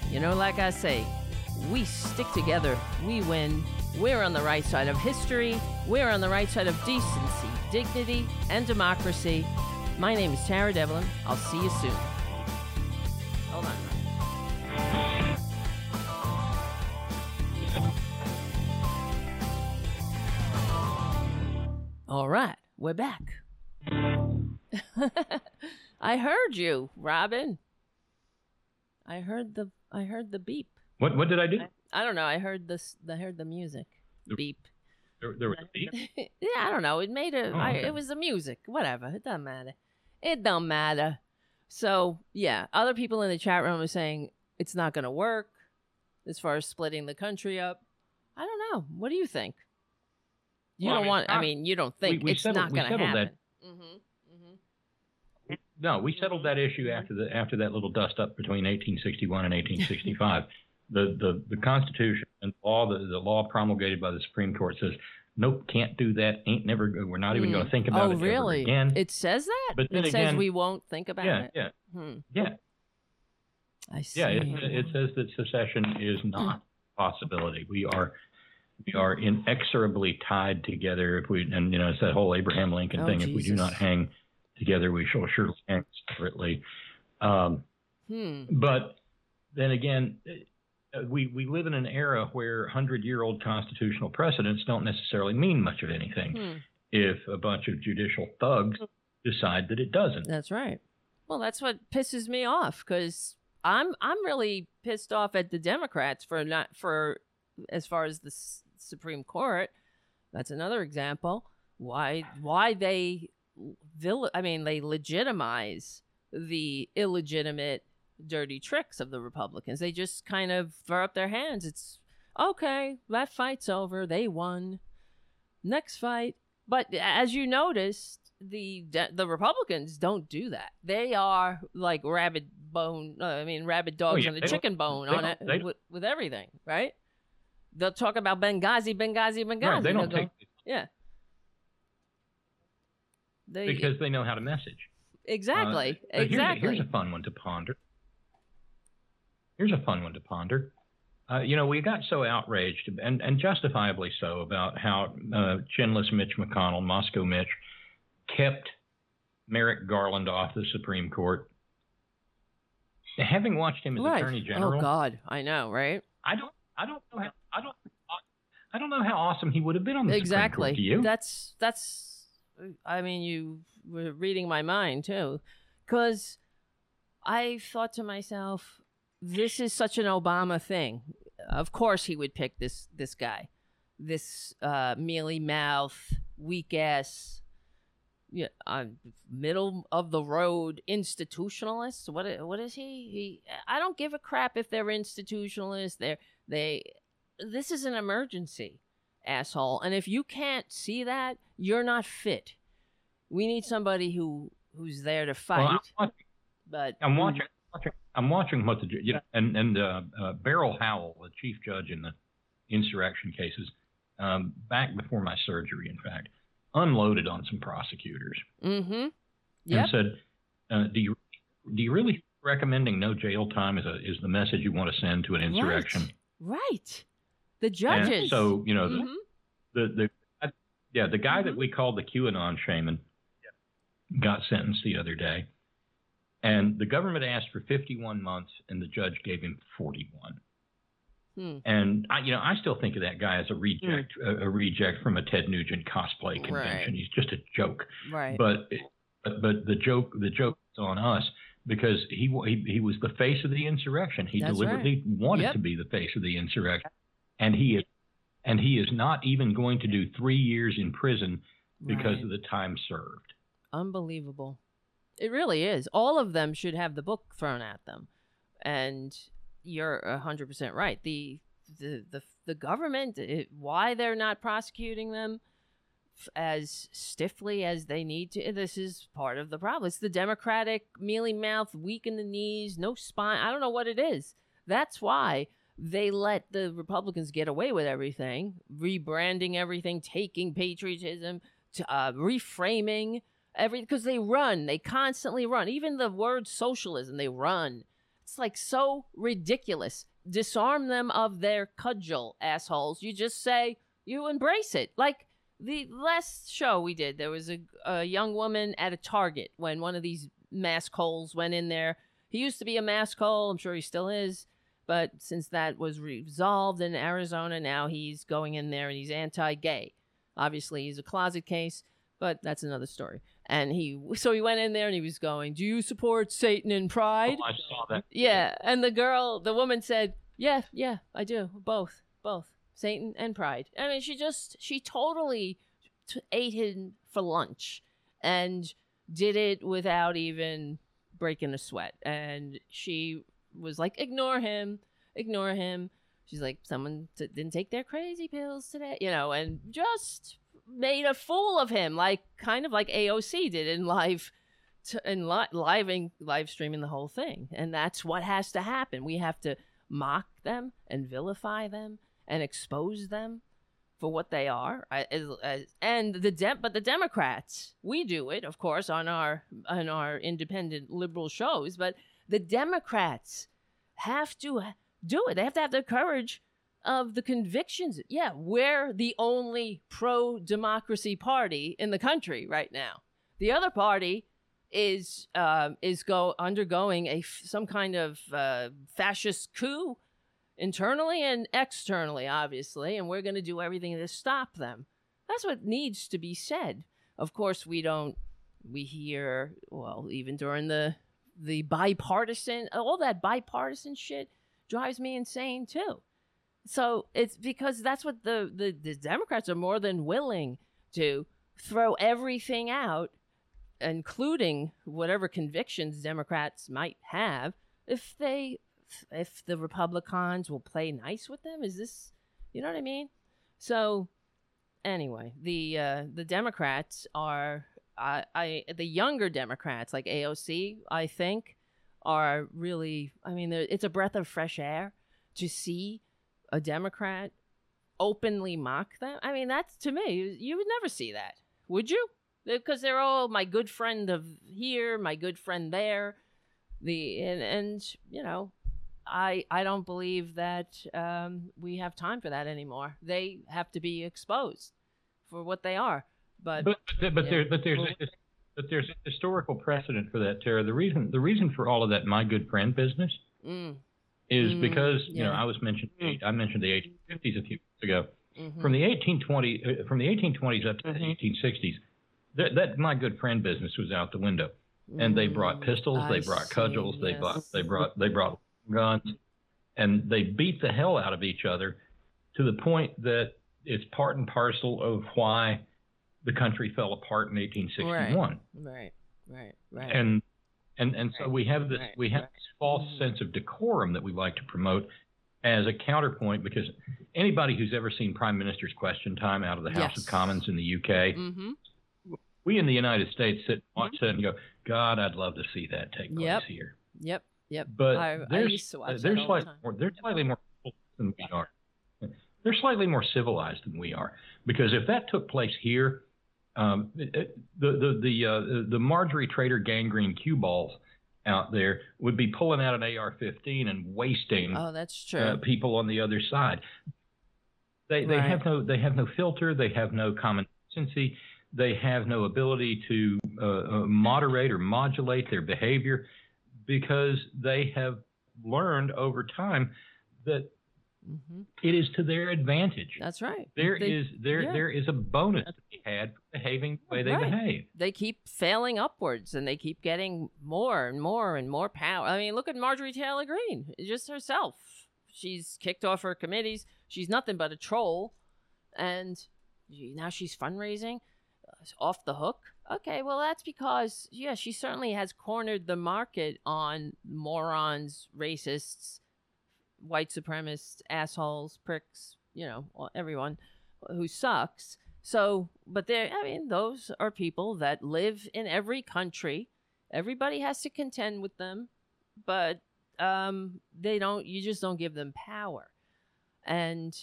you know, like I say, we stick together, we win. We're on the right side of history. We're on the right side of decency, dignity, and democracy. My name is Tara Devlin. I'll see you soon. Hold on. All right, we're back. [LAUGHS] I heard you, Robin. I heard the I heard the beep. What what did I do? I don't know. I heard this. I heard the music. Beep. There, there was a beep. [LAUGHS] yeah, I don't know. It made a. Oh, I, okay. it was the music. Whatever. It doesn't matter. It don't matter. So yeah, other people in the chat room are saying it's not going to work as far as splitting the country up. I don't know. What do you think? You Well, don't mean, want. I I- mean, you don't think we it's settled- not going to happen. that. Mm-hmm. Mm-hmm. No, we settled that issue after the after that little dust up between 1861 and 1865. [LAUGHS] the the, the Constitution and law, the, the law promulgated by the Supreme Court says, nope, can't do that. Ain't never. We're not even Hmm. going to think about oh, it ever again. It says that. But it then says again- we won't think about yeah, it. yeah, Hmm. yeah, I see. yeah. It, it says that secession is not a possibility. We are. We are inexorably tied together. If we, and you know, it's that whole Abraham Lincoln Oh, thing. If we do not hang together, we shall surely hang separately. Um, Hmm. But then again, we we live in an era where hundred year old constitutional precedents don't necessarily mean much of anything Hmm. if a bunch of judicial thugs decide that it doesn't. That's right. Well, that's what pisses me off because I'm I'm really pissed off at the Democrats for not for as far as the S- Supreme Court. That's another example why why they vil- I mean they legitimize the illegitimate dirty tricks of the Republicans. They just kind of throw up their hands. It's okay, that fight's over. They won. Next fight. But as you noticed, the the Republicans don't do that. They are like rabid bone. Uh, I mean, rabid dogs Oh, yeah, on a chicken bone on it with, with everything, right? They'll talk about Benghazi, Benghazi, Benghazi. Right, they don't take go, yeah. They, because they know how to message. exactly, Uh, but here's exactly. Here's a, fun one to ponder. Here's a fun one to ponder. Uh, you know, we got so outraged, and, and justifiably so, about how uh, chinless Mitch McConnell, Moscow Mitch, kept Merrick Garland off the Supreme Court. Having watched him as right. Attorney General, Oh God, I know, right? I don't, I don't know how, I don't, I don't know how awesome he would have been on the Supreme exactly. Court. Do you? That's that's. I mean, you were reading my mind too, because I thought to myself, this is such an Obama thing. Of course, he would pick this this guy, this uh, mealy mouth, weak ass, yeah, uh, middle of the road institutionalist. What what is he? He. I don't give a crap if they're institutionalists. They're they. This is an emergency asshole. And if you can't see that, you're not fit. We need somebody who who's there to fight. Well, I'm watching, but I'm watching, watching, I'm watching what the you know, and and uh, uh, Beryl Howell, the chief judge in the insurrection cases, um, back before my surgery, in fact, unloaded on some prosecutors Mm-hmm. Yep. and said, uh, "Do you do you really recommending no jail time is a is the message you want to send to an insurrection?" Right. right. The And judges. so you know the, Mhm. the the yeah the guy Mm-hmm. that we called the QAnon shaman got sentenced the other day, and the government asked for 51 months, and the judge gave him 41. Hmm. And I, you know, I still think of that guy as a reject, a, a reject from a Ted Nugent cosplay convention. Right. He's just a joke. Right. But, but but the joke the joke is on us because he he, he was the face of the insurrection. He That's deliberately wanted Yep. to be the face of the insurrection, and he is and he is not even going to do three years in prison because Right. of the time served. Unbelievable. It really is. All of them should have the book thrown at them. And you're hundred percent right. The the the the government, it, why they're not prosecuting them as stiffly as they need to. This is part of the problem. It's the Democratic mealy mouth, weak in the knees, no spine. I don't know what it is. That's why they let the Republicans get away with everything, rebranding everything, taking patriotism, to, uh, reframing every because they run, they constantly run. Even the word socialism, they run. It's like so ridiculous. Disarm them of their cudgel, assholes. You just say you embrace it. Like the last show we did, there was a, a young woman at a Target when one of these mask holes went in there. He used to be a mask hole. I'm sure he still is. But since that was resolved in Arizona, now he's going in there and he's anti gay. Obviously, he's a closet case, but that's another story. And he, so he went in there and he was going, Do you support Satan and pride? Oh, I saw that. Yeah, and the girl, the woman said, "Yeah, yeah, I do. Both, both. Satan and pride." I mean, she just she totally t- ate him for lunch and did it without even breaking a sweat. And she was like, "Ignore him, ignore him." She's like, "Someone t- didn't take their crazy pills today," you know, and just made a fool of him, like kind of like AOC did in live to, and li- live streaming the whole thing and that's what has to happen we have to mock them and vilify them and expose them for what they are. I- As, as, and the Dem- but the Democrats, we do it, of course, on our on our independent liberal shows. But the Democrats have to do it. They have to have the courage of the convictions. Yeah, we're the only pro democracy party in the country right now. The other party is um is go undergoing a some kind of uh, fascist coup internally and externally, obviously, and we're going to do everything to stop them. That's what needs to be said. Of course, we don't. We hear well, even during the the bipartisan, all that bipartisan shit drives me insane too. So it's because that's what the, the, the Democrats are more than willing to throw everything out, including whatever convictions Democrats might have, if they if the Republicans will play nice with them. Is this you know what I mean? So anyway, the uh, the Democrats are I, I the younger Democrats like AOC, I think, are really. I mean, it's a breath of fresh air to see a Democrat openly mock them. I mean, that's to me, you- you would never see that, would you? Because they're all my good friend of here, my good friend there, the and and you know, I I don't believe that um, we have time for that anymore. They have to be exposed for what they are. But, But but, but there but there's Well- but there's a historical precedent for that, Tara. The reason the reason for all of that my good friend business mm, is Mm, because you know. I was mentioned I mentioned the 1850s a few weeks ago. mhm. From the 1820 uh, from the 1820s up to Mhm. the 1860s, that, that my good friend business was out the window. And they brought Mm, pistols, I they brought see, cudgels, they brought they brought they brought [LAUGHS] guns, and they beat the hell out of each other to the point that it's part and parcel of why the country fell apart in 1861. Right, right, right. And and and so we have this right, we have this false sense of decorum that we like to promote as a counterpoint because anybody who's ever seen Prime Minister's Question Time out of the House Yes. of Commons in the UK, mm-hmm. we in the United States sit and watch that and go, God, I'd love to see that take place Yep. here. Yep, yep. But I, I they're, used to watch uh, they're all slightly more they're slightly more than we are. They're slightly more civilized than we are because if that took place here, um, it- the the the uh, the Marjorie Trader gangrene cue balls out there would be pulling out an AR-15 and wasting Oh, that's true. uh, people on the other side. They they Right. have no they have no filter. They have no common decency. They have no ability to uh, uh, moderate or modulate their behavior because they have learned over time that hmm it is to their advantage. That's right. There they, is there yeah. there is a bonus to be had for behaving the way they Right. behave. they keep failing upwards and they keep getting more and more and more power. I mean, look at Marjorie Taylor Greene, just herself. She's kicked off her committees. She's nothing but a troll, and now she's fundraising uh, off the hook. Okay, well that's because yeah, she certainly has cornered the market on morons, racists, white supremacists, assholes, pricks, you know, everyone who sucks. So, but there, I mean, those are people that live in every country. Everybody has to contend with them, but um, they don't. You just don't give them power. And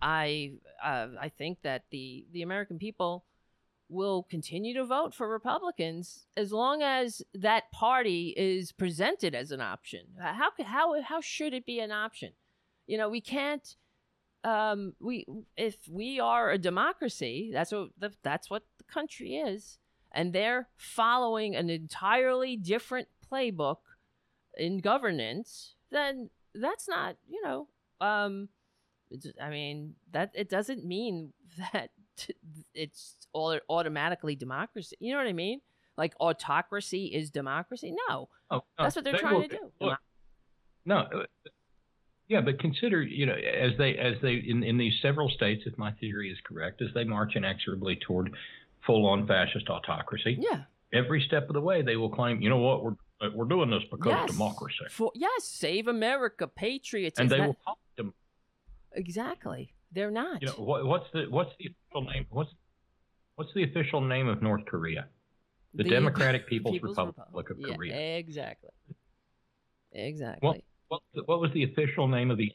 I, uh, I think that the the American people will continue to vote for Republicans as long as that party is presented as an option. How how how should it be an option? You know, we can't um, we if we are a democracy, that's what that's what the country is, and they're following an entirely different playbook in governance, then that's not you know. Um, I mean that it doesn't mean [LAUGHS] that it's all automatically democracy. You know what I mean? Like autocracy is democracy. No, Oh, no, that's what they're they trying will- to do. look, no, uh, yeah, but consider, you know, as they as they in, in these several states, if my theory is correct, as they march inexorably toward full-on fascist autocracy, yeah. every step of the way they will claim, you know what, we're we're doing this because yes. of democracy, For yes, save America, patriots, and they That- will call it dem- exactly. They're not. You know, what, what's the what's the official name? What's what's the official name of North Korea? The, Democratic [LAUGHS] People's, Republic of Yeah, Korea. exactly. Exactly. what, what was the official name of the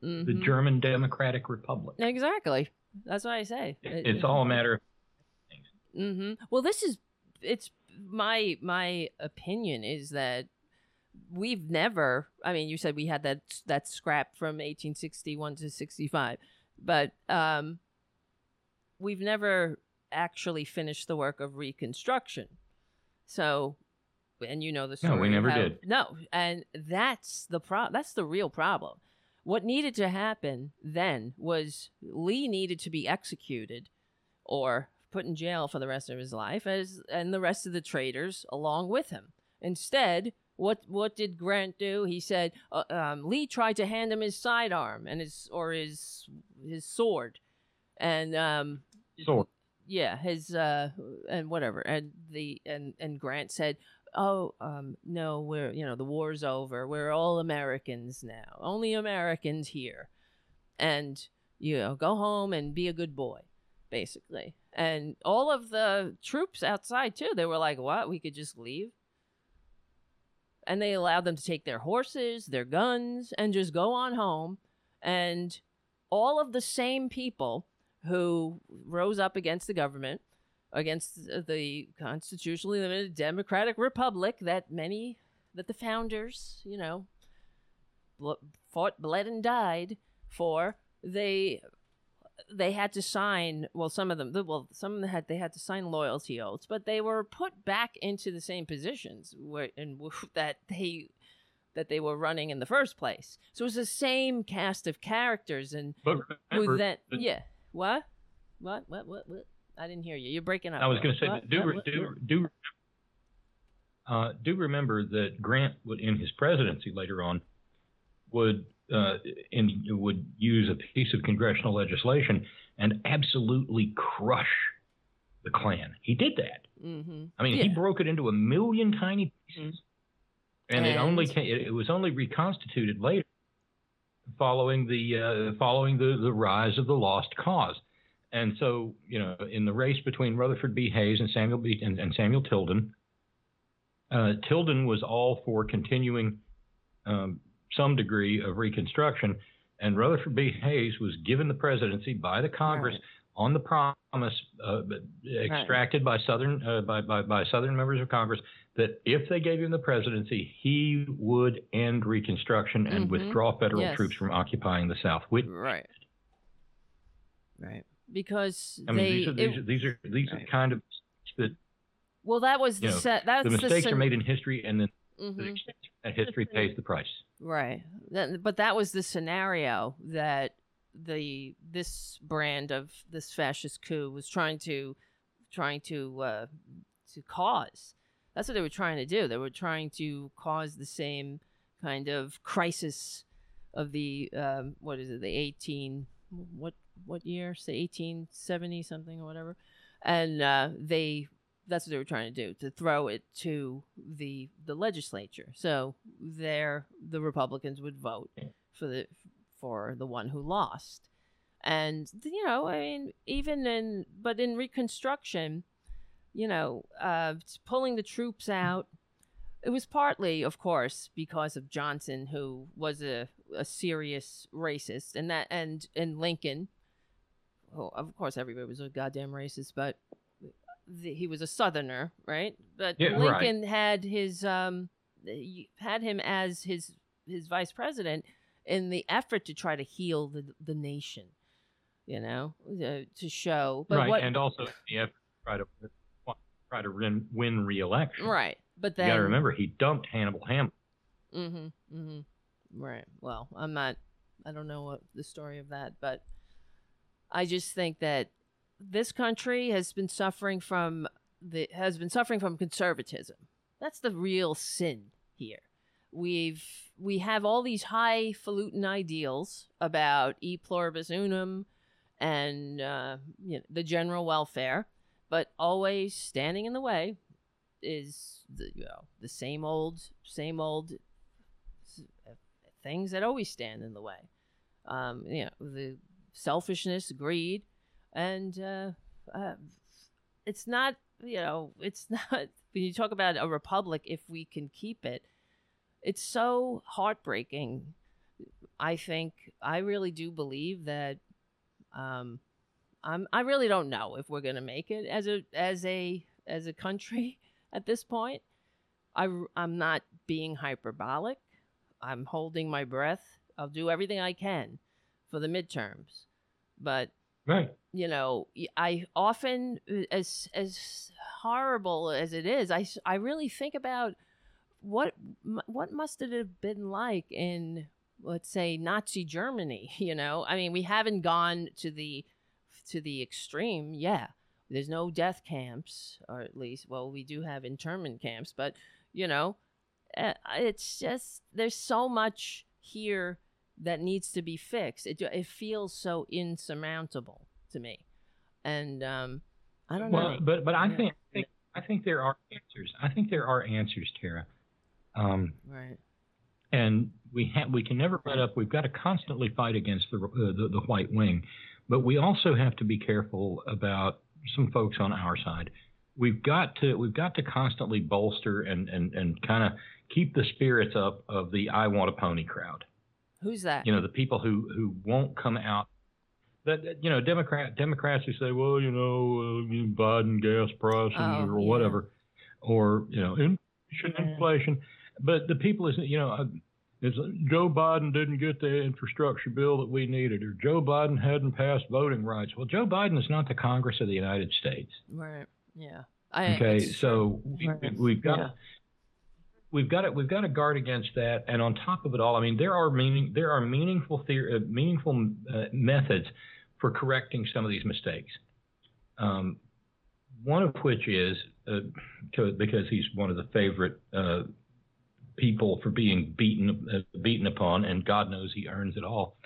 the Mhm. German Democratic Republic? Exactly. That's what I say. It- It's all a [LAUGHS] matter of Mm-hmm. Well, this is it's my my opinion is that we've never. I mean, you said we had that that scrap from 1861 to 65, but um, we've never actually finished the work of Reconstruction. So, and you know the story. No, we never how- did. No, and that's the pro. That's the real problem. What needed to happen then was Lee needed to be executed or put in jail for the rest of his life as and the rest of the traitors along with him. Instead, what what did Grant do? He said uh, um, Lee tried to hand him his sidearm and his or his his sword, and um, sword. yeah, his uh and whatever, and the and and Grant said, "Oh, um, no, we're you know the war's over. We're all Americans now. Only Americans here, and you know go home and be a good boy, basically." And all of the troops outside too, they were like, "What? We could just leave." And they allowed them to take their horses, their guns, and just go on home. And all of the same people who rose up against the government, against the constitutionally limited democratic republic that many, that the founders, you know, fought, bled, and died for. They they had to sign. Well, some of them, well, some of them had they had to sign loyalty oaths, but they were put back into the same positions where and [LAUGHS] that they that they were running in the first place. So it was the same cast of characters and But who then that- yeah what what what what what I didn't hear you. You're breaking up. I was going to say, What? do What? do do uh, do remember that Grant would, in his presidency later on, would uh, in would use a piece of congressional legislation and absolutely crush the Klan. He did that. Mhm. I mean, Yeah. he broke it into a million tiny pieces, and, it only And- ca it, it was only reconstituted later, following the uh, following the the rise of the Lost Cause. And so, you know, in the race between Rutherford B. Hayes and Samuel B. and, and Samuel Tilden, uh, Tilden was all for continuing um, some degree of Reconstruction, and Rutherford B. Hayes was given the presidency by the Congress Right. on the promise uh, extracted by Southern uh, by, by by Southern members of Congress that if they gave him the presidency, he would end Reconstruction and Mhm. withdraw federal Yes. troops from occupying the South. Which, Right. Right. Because I mean, they these are these, it- are these are these Right. are kind of that well that was the know, set that's the mistakes are made in history, and then Mhm. that history pays the price. Right. That, but that was the scenario that the this brand of this fascist coup was trying to trying to uh, to cause. That's what they were trying to do. They were trying to cause the same kind of crisis of the um, what is it? The eighteen what what year? Say eighteen seventy something or whatever. And uh, they that's what they were trying to do to throw it to the the legislature. So there the republicans would vote for the for the one who lost. And you know i mean even in but in reconstruction you know uh pulling the troops out it was partly of course because of johnson who was a, a serious racist and that and and lincoln well, of course everybody was a goddamn racist but the, he was a southerner right but Yeah, right. lincoln had his um had him as his his vice president in the effort to try to heal the the nation you know uh, to show but right, what and also in the effort to try to try to win, win re-election. right but then You got to remember, he dumped Hannibal Hamlin. Mm-hmm. Mm-hmm. Right. Well, I'm not. I don't know what the story of that, but I just think that this country has been suffering from the has been suffering from conservatism. That's the real sin here. We've we have all these highfalutin ideals about e pluribus unum and uh, you know, the general welfare, but always standing in the way is the you know the same old same old things that always stand in the way. Um, you know the selfishness, greed, and uh, uh, it's not you know it's [LAUGHS] not when you talk about a republic if we can keep it. it's so heartbreaking. I think I really do believe that um I'm I really don't know if we're going to make it as a as a as a country [LAUGHS] at this point. I I'm not being hyperbolic. I'm holding my breath. I'll do everything I can for the midterms. But Right. You know I often uh, as as horrible as it is, I I really think about what what must it have been like in let's say nazi germany [LAUGHS] you know? I mean we haven't gone to the to the extreme yeah there's no death camps or at least well we do have internment camps but you know uh, it's just there's so much here that needs to be fixed. It it feels so insurmountable to me, and um, I don't Well, know. but but I Yeah. think, I think I think there are answers. I think there are answers, Tara. Um, right. and we ha- we can never let up. We've got to constantly fight against the, uh, the the white wing, but we also have to be careful about some folks on our side. We've got to we've got to constantly bolster and and and kind of keep the spirits up of the I want a pony crowd. Who's that? You know, the people who who won't come out. That you know, Democrat Democrats who say, well, you know, uh, Biden gas prices Oh, or yeah. whatever, or you know, inflation, Yeah. inflation. But the people is, you know, uh, is Joe Biden didn't get the infrastructure bill that we needed, or Joe Biden hadn't passed voting rights. Well, Joe Biden is not the Congress of the United States. right. Yeah. I, Okay, so we, Right. we've got Yeah. we've got to we've got to guard against that. And on top of it all, I mean, there are meaning there are meaningful theor- uh, meaningful uh, methods for correcting some of these mistakes. Um, one of which is uh, to, because he's one of the favorite uh, people for being beaten uh, beaten upon, and God knows he earns it all.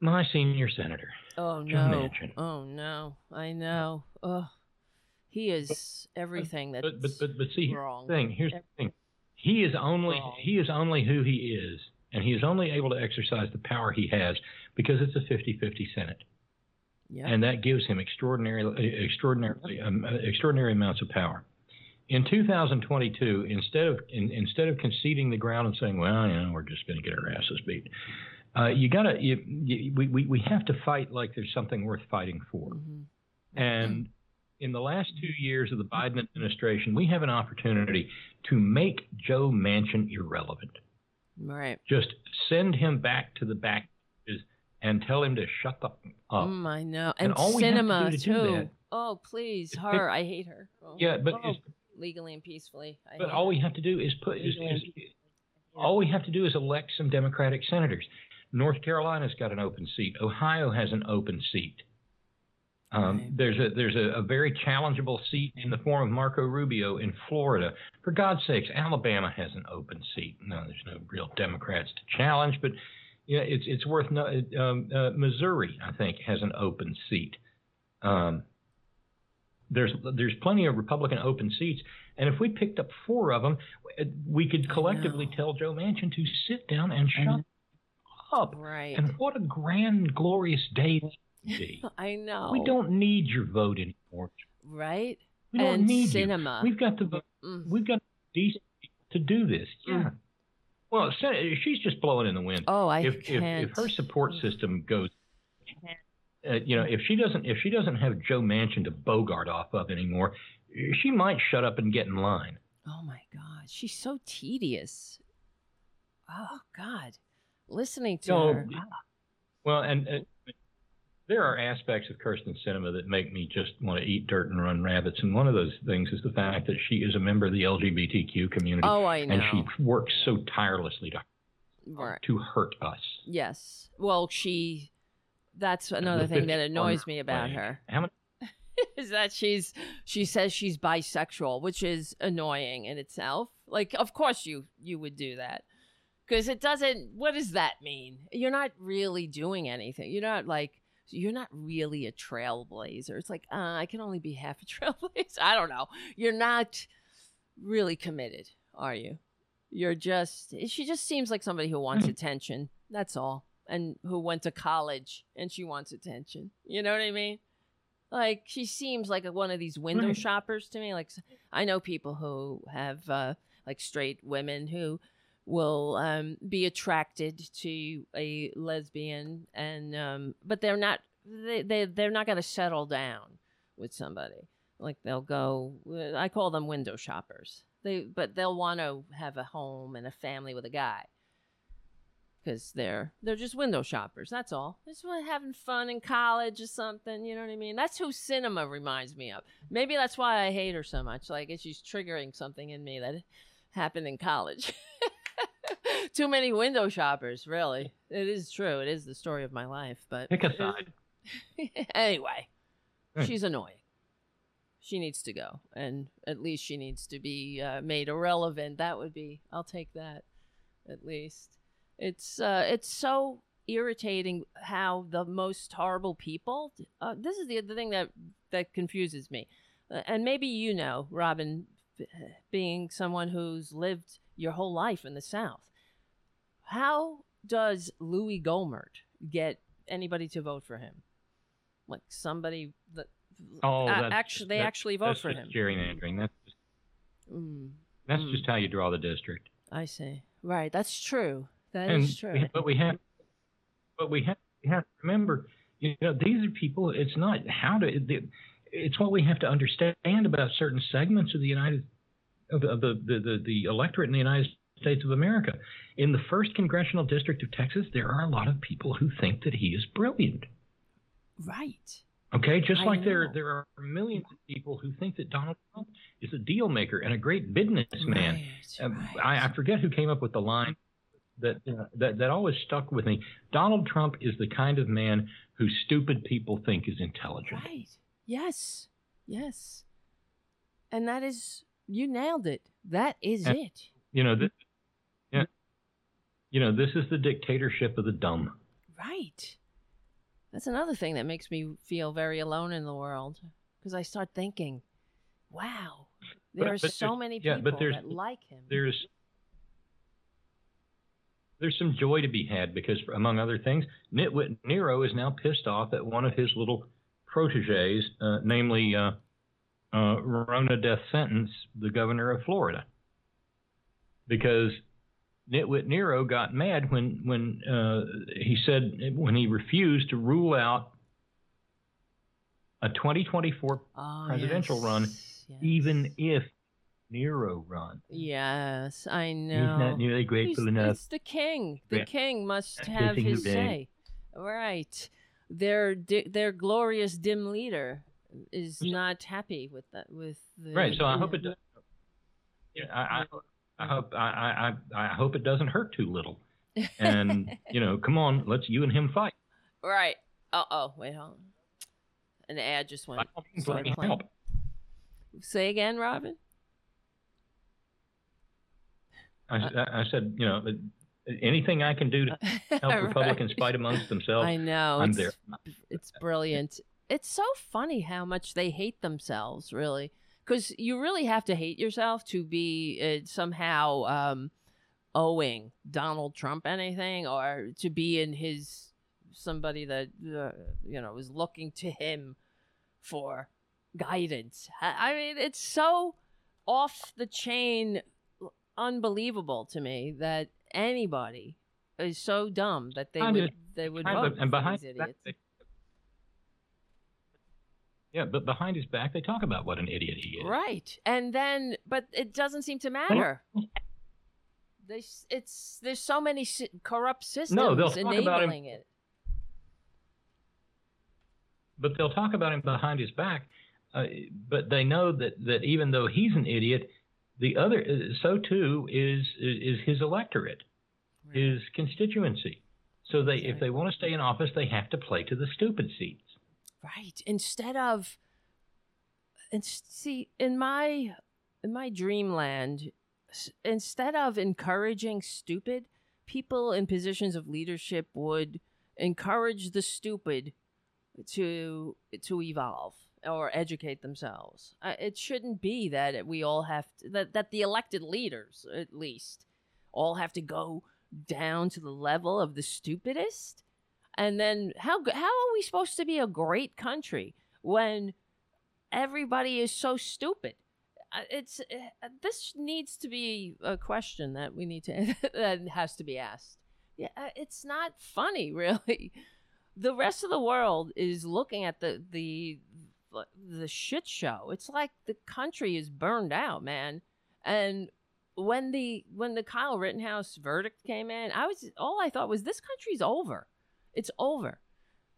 My senior senator. Oh no. Oh no. I know. Oh, he is everything that's but but but, but see here's wrong. the thing here's the thing he is only Wrong. he is only who he is and he is only able to exercise the power he has because it's a 50-50 senate yeah. and that gives him extraordinary extraordinarily um, extraordinary amounts of power in 2022 instead of in, instead of conceding the ground and saying well you know we're just going to get our asses beat uh, you gotta you, you, we, we we have to fight like there's something worth fighting for Mhm. and in the last two years of the Biden administration, we have an opportunity to make Joe Manchin irrelevant. Right. Just send him back to the back and tell him to shut the up. Mm, I know. And And, we to Sinema to too. that- Oh, please, her. I hate her. Oh, Yeah, but oh, legally and peacefully. I but all her. we have to do is put is, is all we have to do is elect some Democratic senators. North Carolina's got an open seat. Ohio has an open seat. Um, Right. There's a there's a, a very challengeable seat in the form of Marco Rubio in Florida. For God's sakes, Alabama has an open seat. No, there's no real Democrats to challenge, but yeah, it's it's worth no. Um, uh, Missouri, I think, has an open seat. Um, there's there's plenty of Republican open seats, and if we picked up four of them, we could collectively tell Joe Manchin to sit down and shut up. Right. And what a grand, glorious day that would be. [LAUGHS] I know. We don't need your vote anymore. Right. We don't and need Sinema. you. We've got the vote. Mm. We've got decent to do this. Yeah. Mm. Well, she's just blowing in the wind. Oh, I if, if can't. if her support system goes, uh, you know, if she doesn't if she doesn't have Joe Manchin to bogart off of anymore, she might shut up and get in line. Oh my God, she's so tedious. Oh God, listening to No, her. Well, and. Uh, there are aspects of Kyrsten Sinema that make me just want to eat dirt and run rabbits, and one of those things is the fact that she is a member of the LGBTQ community, Oh, I know. and she works so tirelessly to right. to hurt us. Yes. Well, she. That's another thing that annoys me about her How many? [LAUGHS] is that she's she says she's bisexual, which is annoying in itself. Like, of course you you would do that because it doesn't. What does that mean? You're not really doing anything. You're not like you're not really a trailblazer. It's like uh, I can only be half a [LAUGHS] trailblazer. I don't know. You're not really committed, are you? You're just. She just seems like somebody who wants attention. That's all. And who went to college and she wants attention. You know what I mean? Like she seems like a, one of these window Right. shoppers to me. Like I know people who have uh, like straight women who will um, be attracted to a lesbian, and um, but they're not they they they're not going to settle down with somebody. Like they'll go. I call them window shoppers. They but they'll want to have a home and a family with a guy because they're they're just window shoppers. That's all. Just having fun in college or something. You know what I mean? That's who Sinema reminds me of. Maybe that's why I hate her so much. Like she's triggering something in me that happened in college. [LAUGHS] [LAUGHS] Too many window shoppers, really. It is true. It is the story of my life. But pick a side. [LAUGHS] anyway, she's annoying. She needs to go, and at least she needs to be uh, made irrelevant. That would be. I'll take that, at least. It's uh, it's so irritating how the most horrible people. Uh, this is the the thing that that confuses me, uh, and maybe you know, Robin, being someone who's lived your whole life in the South. How does Louis Gohmert get anybody to vote for him? Like somebody that oh, a- actually they actually vote for him. Gerrymandering. That's just, Mm, that's Mm. just how you draw the district. I see. Right, that's true. That is and true. but we have, but we have, we have to remember, you know, these are people. It's not how to. It's what we have to understand about certain segments of the United, of the of the the, the, the electorate in the United States of America. In the first congressional district of Texas, there are a lot of people who think that he is brilliant. Right. Okay, just I like there know. there are millions of people who think that Donald Trump is a deal maker and a great businessman. Right, Um, right. I, I forget who came up with the line that, uh, that that always stuck with me. Donald Trump is the kind of man who stupid people think is intelligent. Right. Yes. Yes. And that is you nailed it. That is And- it. You know this. Yeah. You know this is the dictatorship of the dumb. Right. That's another thing that makes me feel very alone in the world because I start thinking, wow, there But- are but so many yeah, people but there's- that like him. There's there's some joy to be had because, among other things, Nitwit Nero is now pissed off at one of his little proteges, uh, namely uh, uh, Rona Death Sentence, the governor of Florida, because Nitwit Nero got mad when when uh, he said when he refused to rule out a 2024 Oh, presidential run, yes, yes. even if Nero runs. Yes, I know. He's not nearly grateful he's, enough. he's the king. The Yeah. king must That's have his say. Right. Their di- their glorious dim leader is not happy with that. With the Right. So I hope it. does- Yeah, I, I, I hope I, I, I hope it doesn't hurt too little. And [LAUGHS] you know, come on, let's you and him fight. Right. Uh oh. Wait, hold on. An ad just went. all means, started let me help. Say again, Robin. I, I I said, you know, anything I can do to [LAUGHS] help Right. Republicans fight amongst themselves. I know. I'm it's, there. It's brilliant. It's so funny how much they hate themselves, really. Because you really have to hate yourself to be uh, somehow um, owing Donald Trump anything or to be in his somebody that, uh, you know, is looking to him for guidance. I mean, it's so off the chain, unbelievable to me that anybody is so dumb that they Kind would of- they would vote of- and for behind these idiots. they- yeah, but behind his back, they talk about what an idiot he is. Right. And then, but it doesn't seem to matter. They, s- it's there's so many si- corrupt systems No, they'll talk about him- enabling it. but they'll talk about him behind his back. Uh, but they know that, that even though he's an idiot, the other uh, so too is is his electorate, his constituency. So they if they want to stay in office, they have to play to the stupid seats. Right. Instead of, and see, in my in my dreamland, instead of encouraging stupid, people in positions of leadership would encourage the stupid to to evolve or educate themselves. Uh, it shouldn't be that we all have to, that that the elected leaders at least all have to go down to the level of the stupidest. And then how how are we supposed to be a great country when everybody is so stupid? uh, it's uh, this needs to be a question that we need to [LAUGHS] that has to be asked. Yeah, uh, it's not funny, [LAUGHS] really. The rest of the world is looking at the the the shit show. It's like the country is burned out, man. And when the when the Kyle Rittenhouse verdict came in, I was all I thought was this country's over. It's over.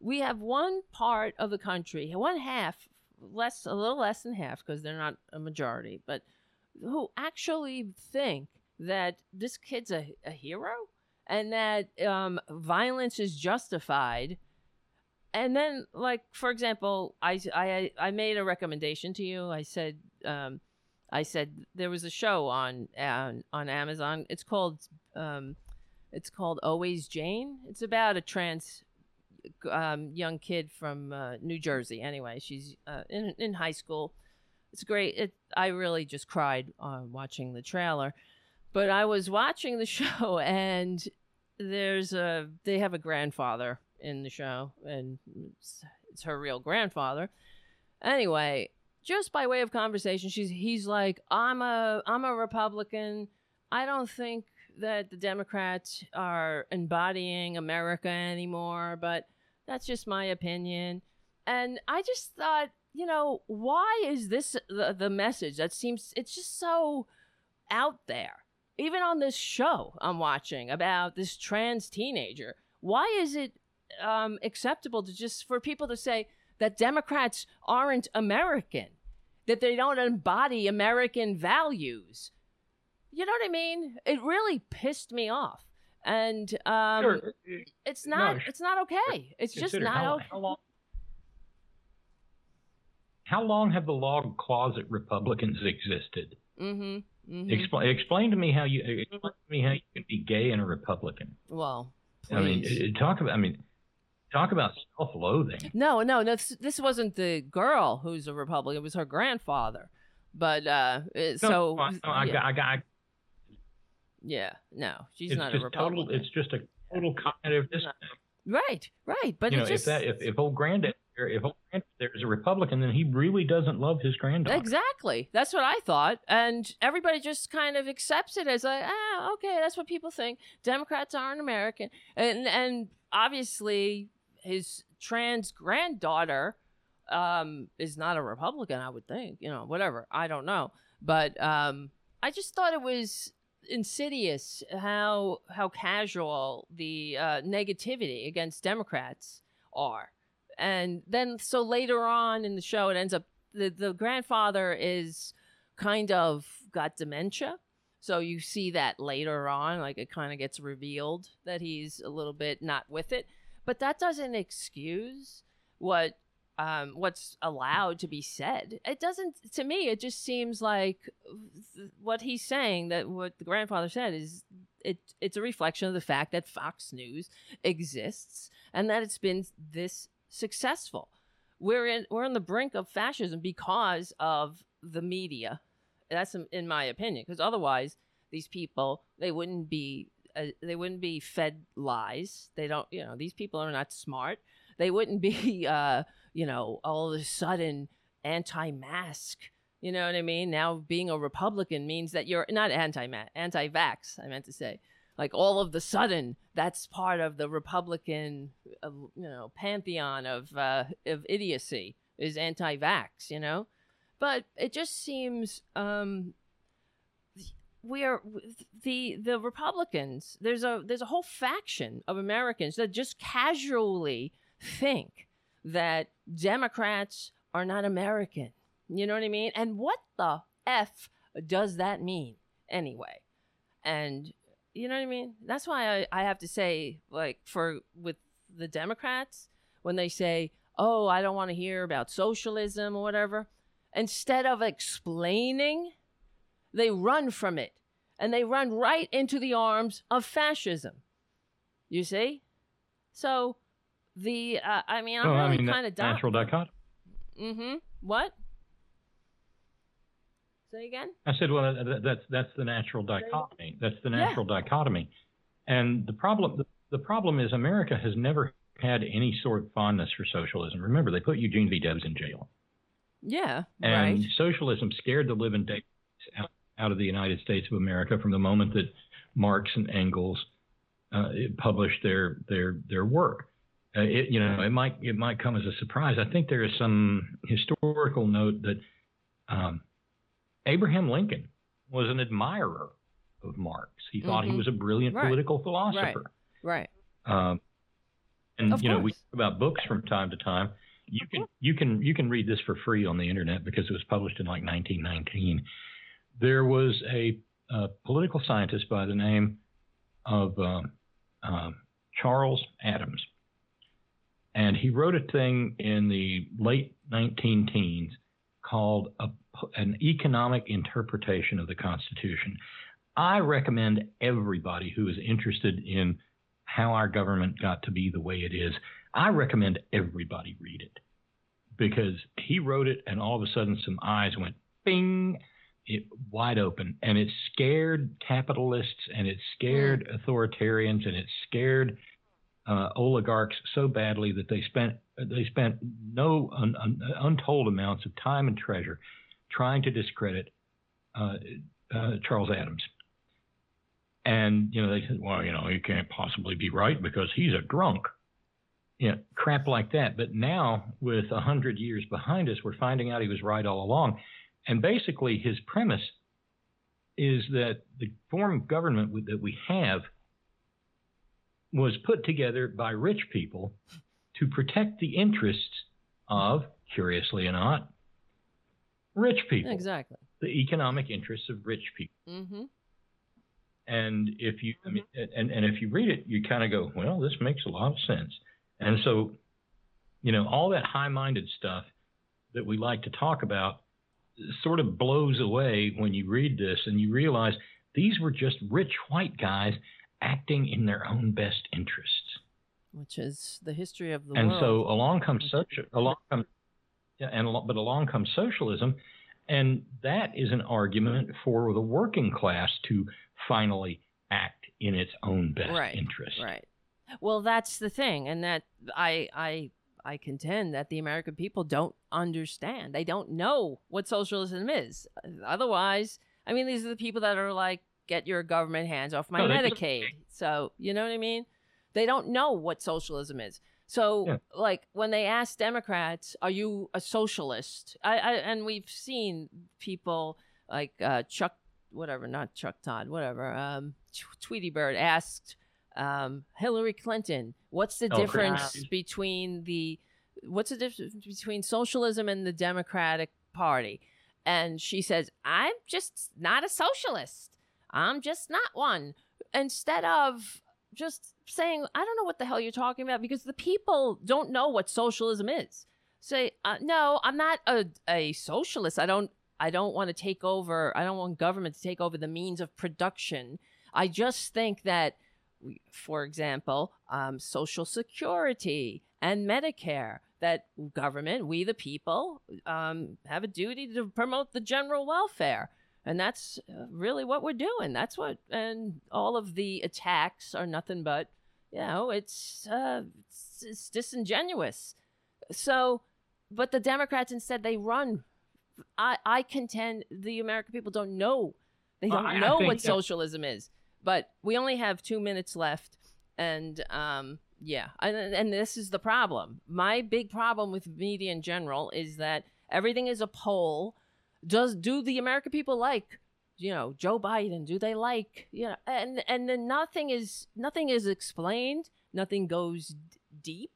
We have one part of the country, one half, less a little less than half because they're not a majority, but who actually think that this kid's a, a hero and that um, violence is justified. And then, like for example, I, I I made a recommendation to you. I said um, I said there was a show on on, on Amazon. It's called um, it's called Always Jane. It's about a trans um, young kid from uh, New Jersey. Anyway, she's uh, in in high school. It's great. It I really just cried uh, watching the trailer, but I was watching the [LAUGHS] show and there's a they have a grandfather in the show and it's, it's her real grandfather. Anyway, just by way of conversation, she's he's like, I'm a I'm a Republican. I don't think that the Democrats are embodying America anymore, but that's just my opinion. And I just thought, you know, why is this the, the message that seems it's just so out there? Even on this show I'm watching about this trans teenager, why is it um, acceptable to just for people to say that Democrats aren't American, that they don't embody American values? You know what I mean? It really pissed me off, and um, Sure. it's not. No, it's not okay. It's just not how, okay. how long. How long have the log closet Republicans existed? Mm-hmm. mm-hmm. Explain, explain to me how you explain to me how you can be gay and a Republican. well, please. I mean, talk about. I mean, talk about self-loathing. no, no, no. This, this wasn't the girl who's a Republican. It was her grandfather. But uh, No, so I, no, I yeah, got, I got. Yeah, no, she's It's not a Republican. total. It's just a total cognitive dissonance. right, right. But you know, just if that if, if old granddad if old granddad there's a Republican, then he really doesn't love his granddaughter. Exactly. That's what I thought. And everybody just kind of accepts it as like, ah, okay, that's what people think. Democrats aren't American. And and obviously his trans granddaughter um is not a Republican, I would think. You know, whatever. I don't know. But um I just thought it was insidious how how casual the uh, negativity against Democrats are. And then so later on in the show it ends up the, the grandfather is kind of got dementia. So you see that later on like it kind of gets revealed that he's a little bit not with it. But that doesn't excuse what um, what's allowed to be said it doesn't to me it just seems like what he's saying that what the grandfather said is it it's a reflection of the fact that fox news exists and that it's been this successful. We're in we're on the brink of fascism because of the media. That's in, in my opinion. Because otherwise, these people they wouldn't be uh, they wouldn't be fed lies. They don't you know these people are not smart. They wouldn't be [LAUGHS] uh, you know all of a sudden anti-mask. You know what I mean? Now being a Republican means that you're not anti anti-vax. I meant to say like all of the sudden that's part of the republican uh, you know pantheon of uh, of idiocy is anti-vax you know but it just seems um we are the the republicans there's a there's a whole faction of americans that just casually think that democrats are not american you know what i mean and what the f does that mean anyway and you know what I mean? That's why I, I have to say, like, for with the Democrats, when they say, oh, I don't want to hear about socialism or whatever, instead of explaining, they run from it and they run right into the arms of fascism. You see? So, the, uh, I mean, I'm Well, really I mean, kind of natural dichotomy. Mm hmm. What? Say again? I said, well, that- that's that's the natural dichotomy. That's the natural dichotomy, and the problem the, the problem is America has never had any sort of fondness for socialism. Remember, they put Eugene V. Debs in jail. Yeah, And right. socialism scared the living daylights out, out of the United States of America from the moment that Marx and Engels uh, published their their their work. Uh, it, you know, it might it might come as a surprise. I think there is some historical note that um, Abraham Lincoln was an admirer of Marx. He thought Mhm. he was a brilliant Right. political philosopher. Right. Um, and Of you know, we talk about books from time to time. You can you can you can read this for free on the internet because it was published in like 1919. There was a, uh political scientist by the name of um, um, Charles Adams, and he wrote a thing in the late 19 teens called a, an economic interpretation of the Constitution. I recommend everybody who is interested in how our government got to be the way it is. I recommend everybody read it because he wrote it, and all of a sudden, some eyes went bing, it wide open, and it scared capitalists, and it scared mm. authoritarians, and it scared uh, oligarchs so badly that they spent they spent no un, un, untold amounts of time and treasure trying to discredit uh, uh, Charles Adams. And you know they said, well, you know, he can't possibly be right because he's a drunk. You know, crap like that. But now, with a hundred years behind us, we're finding out he was right all along. And basically, his premise is that the form of government that we have was put together by rich people to protect the interests of, curiously or not, rich people. Exactly. The economic interests of rich people. Mm-hmm. And if you, I mean, and, and if you read it, you kind of go, well, this makes a lot of sense. And so, you know, all that high minded stuff that we like to talk about sort of blows away when you read this and you realize these were just rich white guys acting in their own best interests. Which is the history of the and world. And so along comes social, along comes, yeah, and but along comes socialism, and that is an argument for the working class to finally act in its own best right, interest. Right. Well, that's the thing, and that I I I contend that the American people don't understand. They don't know what socialism is. Otherwise, I mean, these are the people that are like, "Get your government hands off my No, Medicaid." So you know what I mean? They don't know what socialism is. So, Yeah. like when they ask Democrats, "Are you a socialist?" I, I and we've seen people like uh, Chuck, whatever, not Chuck Todd, whatever, um, Tweety Bird asked um, Hillary Clinton, "What's the Oh, difference between the what's the difference between socialism and the Democratic Party?" And she says, "I'm just not a socialist. I'm just not one." Instead of just saying, I don't know what the hell you're talking about because the people don't know what socialism is. Say, uh, no, I'm not a, a socialist. I don't I don't want to take over. I don't want government to take over the means of production. I just think that, for example, um, Social Security and Medicare, that government, we the people, um, have a duty to promote the general welfare. And that's uh, really what we're doing. That's what, and all of the attacks are nothing but, you know, it's, uh, it's, it's disingenuous. So, but the Democrats instead, they run. I, I contend the American people don't know. They don't I- know what that- socialism is. But we only have two minutes left. And, um, yeah, and, and this is the problem. My big problem with media in general is that everything is a poll does do the American people like you know Joe Biden? Do they like you know? And and then nothing is nothing is explained. Nothing goes d- deep.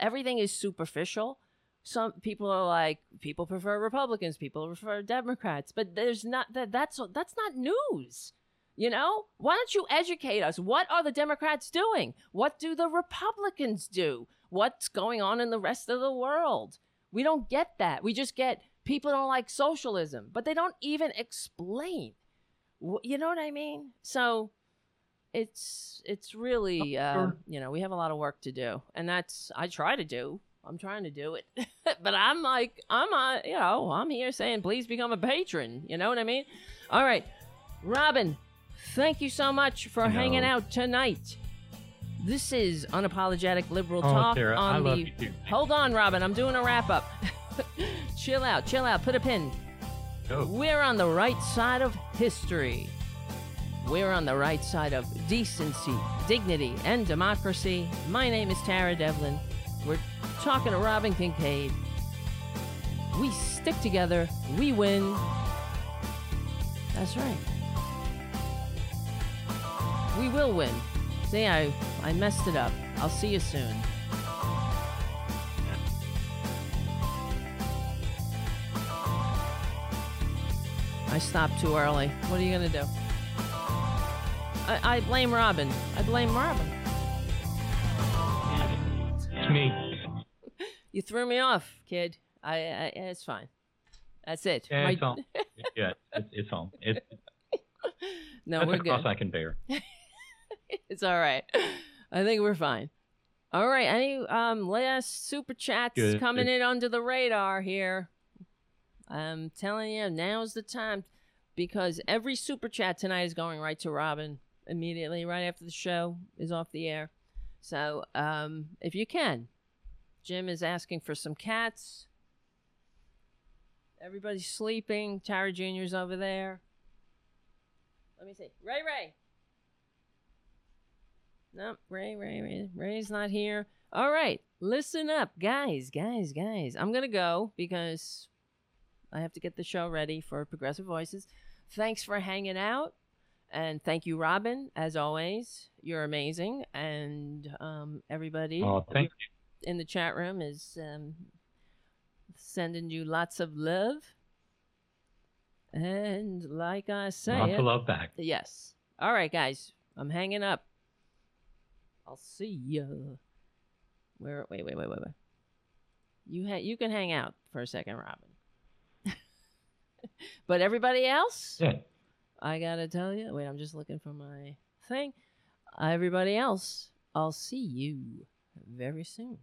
Everything is superficial. Some people are like people prefer Republicans, people prefer Democrats, but there's not that that's that's not news. You know, why don't you educate us? What are the Democrats doing? What do the Republicans do? What's going on in the rest of the world? We don't get that. We just get people don't like socialism, but they don't even explain. You know what I mean? So it's it's really uh, Sure. you know we have a lot of work to do, and that's I try to do. I'm trying to do it, [LAUGHS] but I'm like I'm uh, you know I'm here saying please become a patron. You know what I mean? All right, Robin, thank you so much for I hanging know. out tonight. This is unapologetic liberal Oh, talk Sarah, on I love the. you too. Hold on, Robin. I'm doing a wrap up. [LAUGHS] [LAUGHS] chill out, chill out. Put a pin. Go. We're on the right side of history. We're on the right side of decency, dignity, and democracy. My name is Tara Devlin. We're talking to Robin Kincaid. We stick together, we win. That's right. We will win. See, I, I messed it up. I'll see you soon. I stopped too early. What are you going to do? I, I blame Robin. I blame Robin. It's me. [LAUGHS] You threw me off, kid. I, I it's fine. That's it. Yeah, My- it's home. yeah, it's, it's home. It's, [LAUGHS] no, that's we're a cross good. I can bear. [LAUGHS] It's all right. I think we're fine. All right. Any um last super chats Good. coming in under the radar here? I'm telling you, now's the time because every super chat tonight is going right to Robin immediately, right after the show is off the air. So, um, if you can, Jim is asking for some cats. Everybody's sleeping. Tara Jr.'s over there. Let me see. Ray Ray. Nope, Ray, Ray, Ray, Ray's not here. All right, listen up, guys, guys, guys. I'm gonna go because I have to get the show ready for Progressive Voices. Thanks for hanging out, and thank you, Robin, as always. You're amazing, and um, everybody Oh, thank you. in the chat room is um, sending you lots of love. And like I say, Lots of love back. Yes. All right, guys. I'm hanging up. I'll see you. Where? Wait, wait, wait, wait, wait. You ha- you can hang out for a second, Robin. But everybody else, Yeah. I gotta tell you. Wait, I'm just looking for my thing. Everybody else, I'll see you very soon.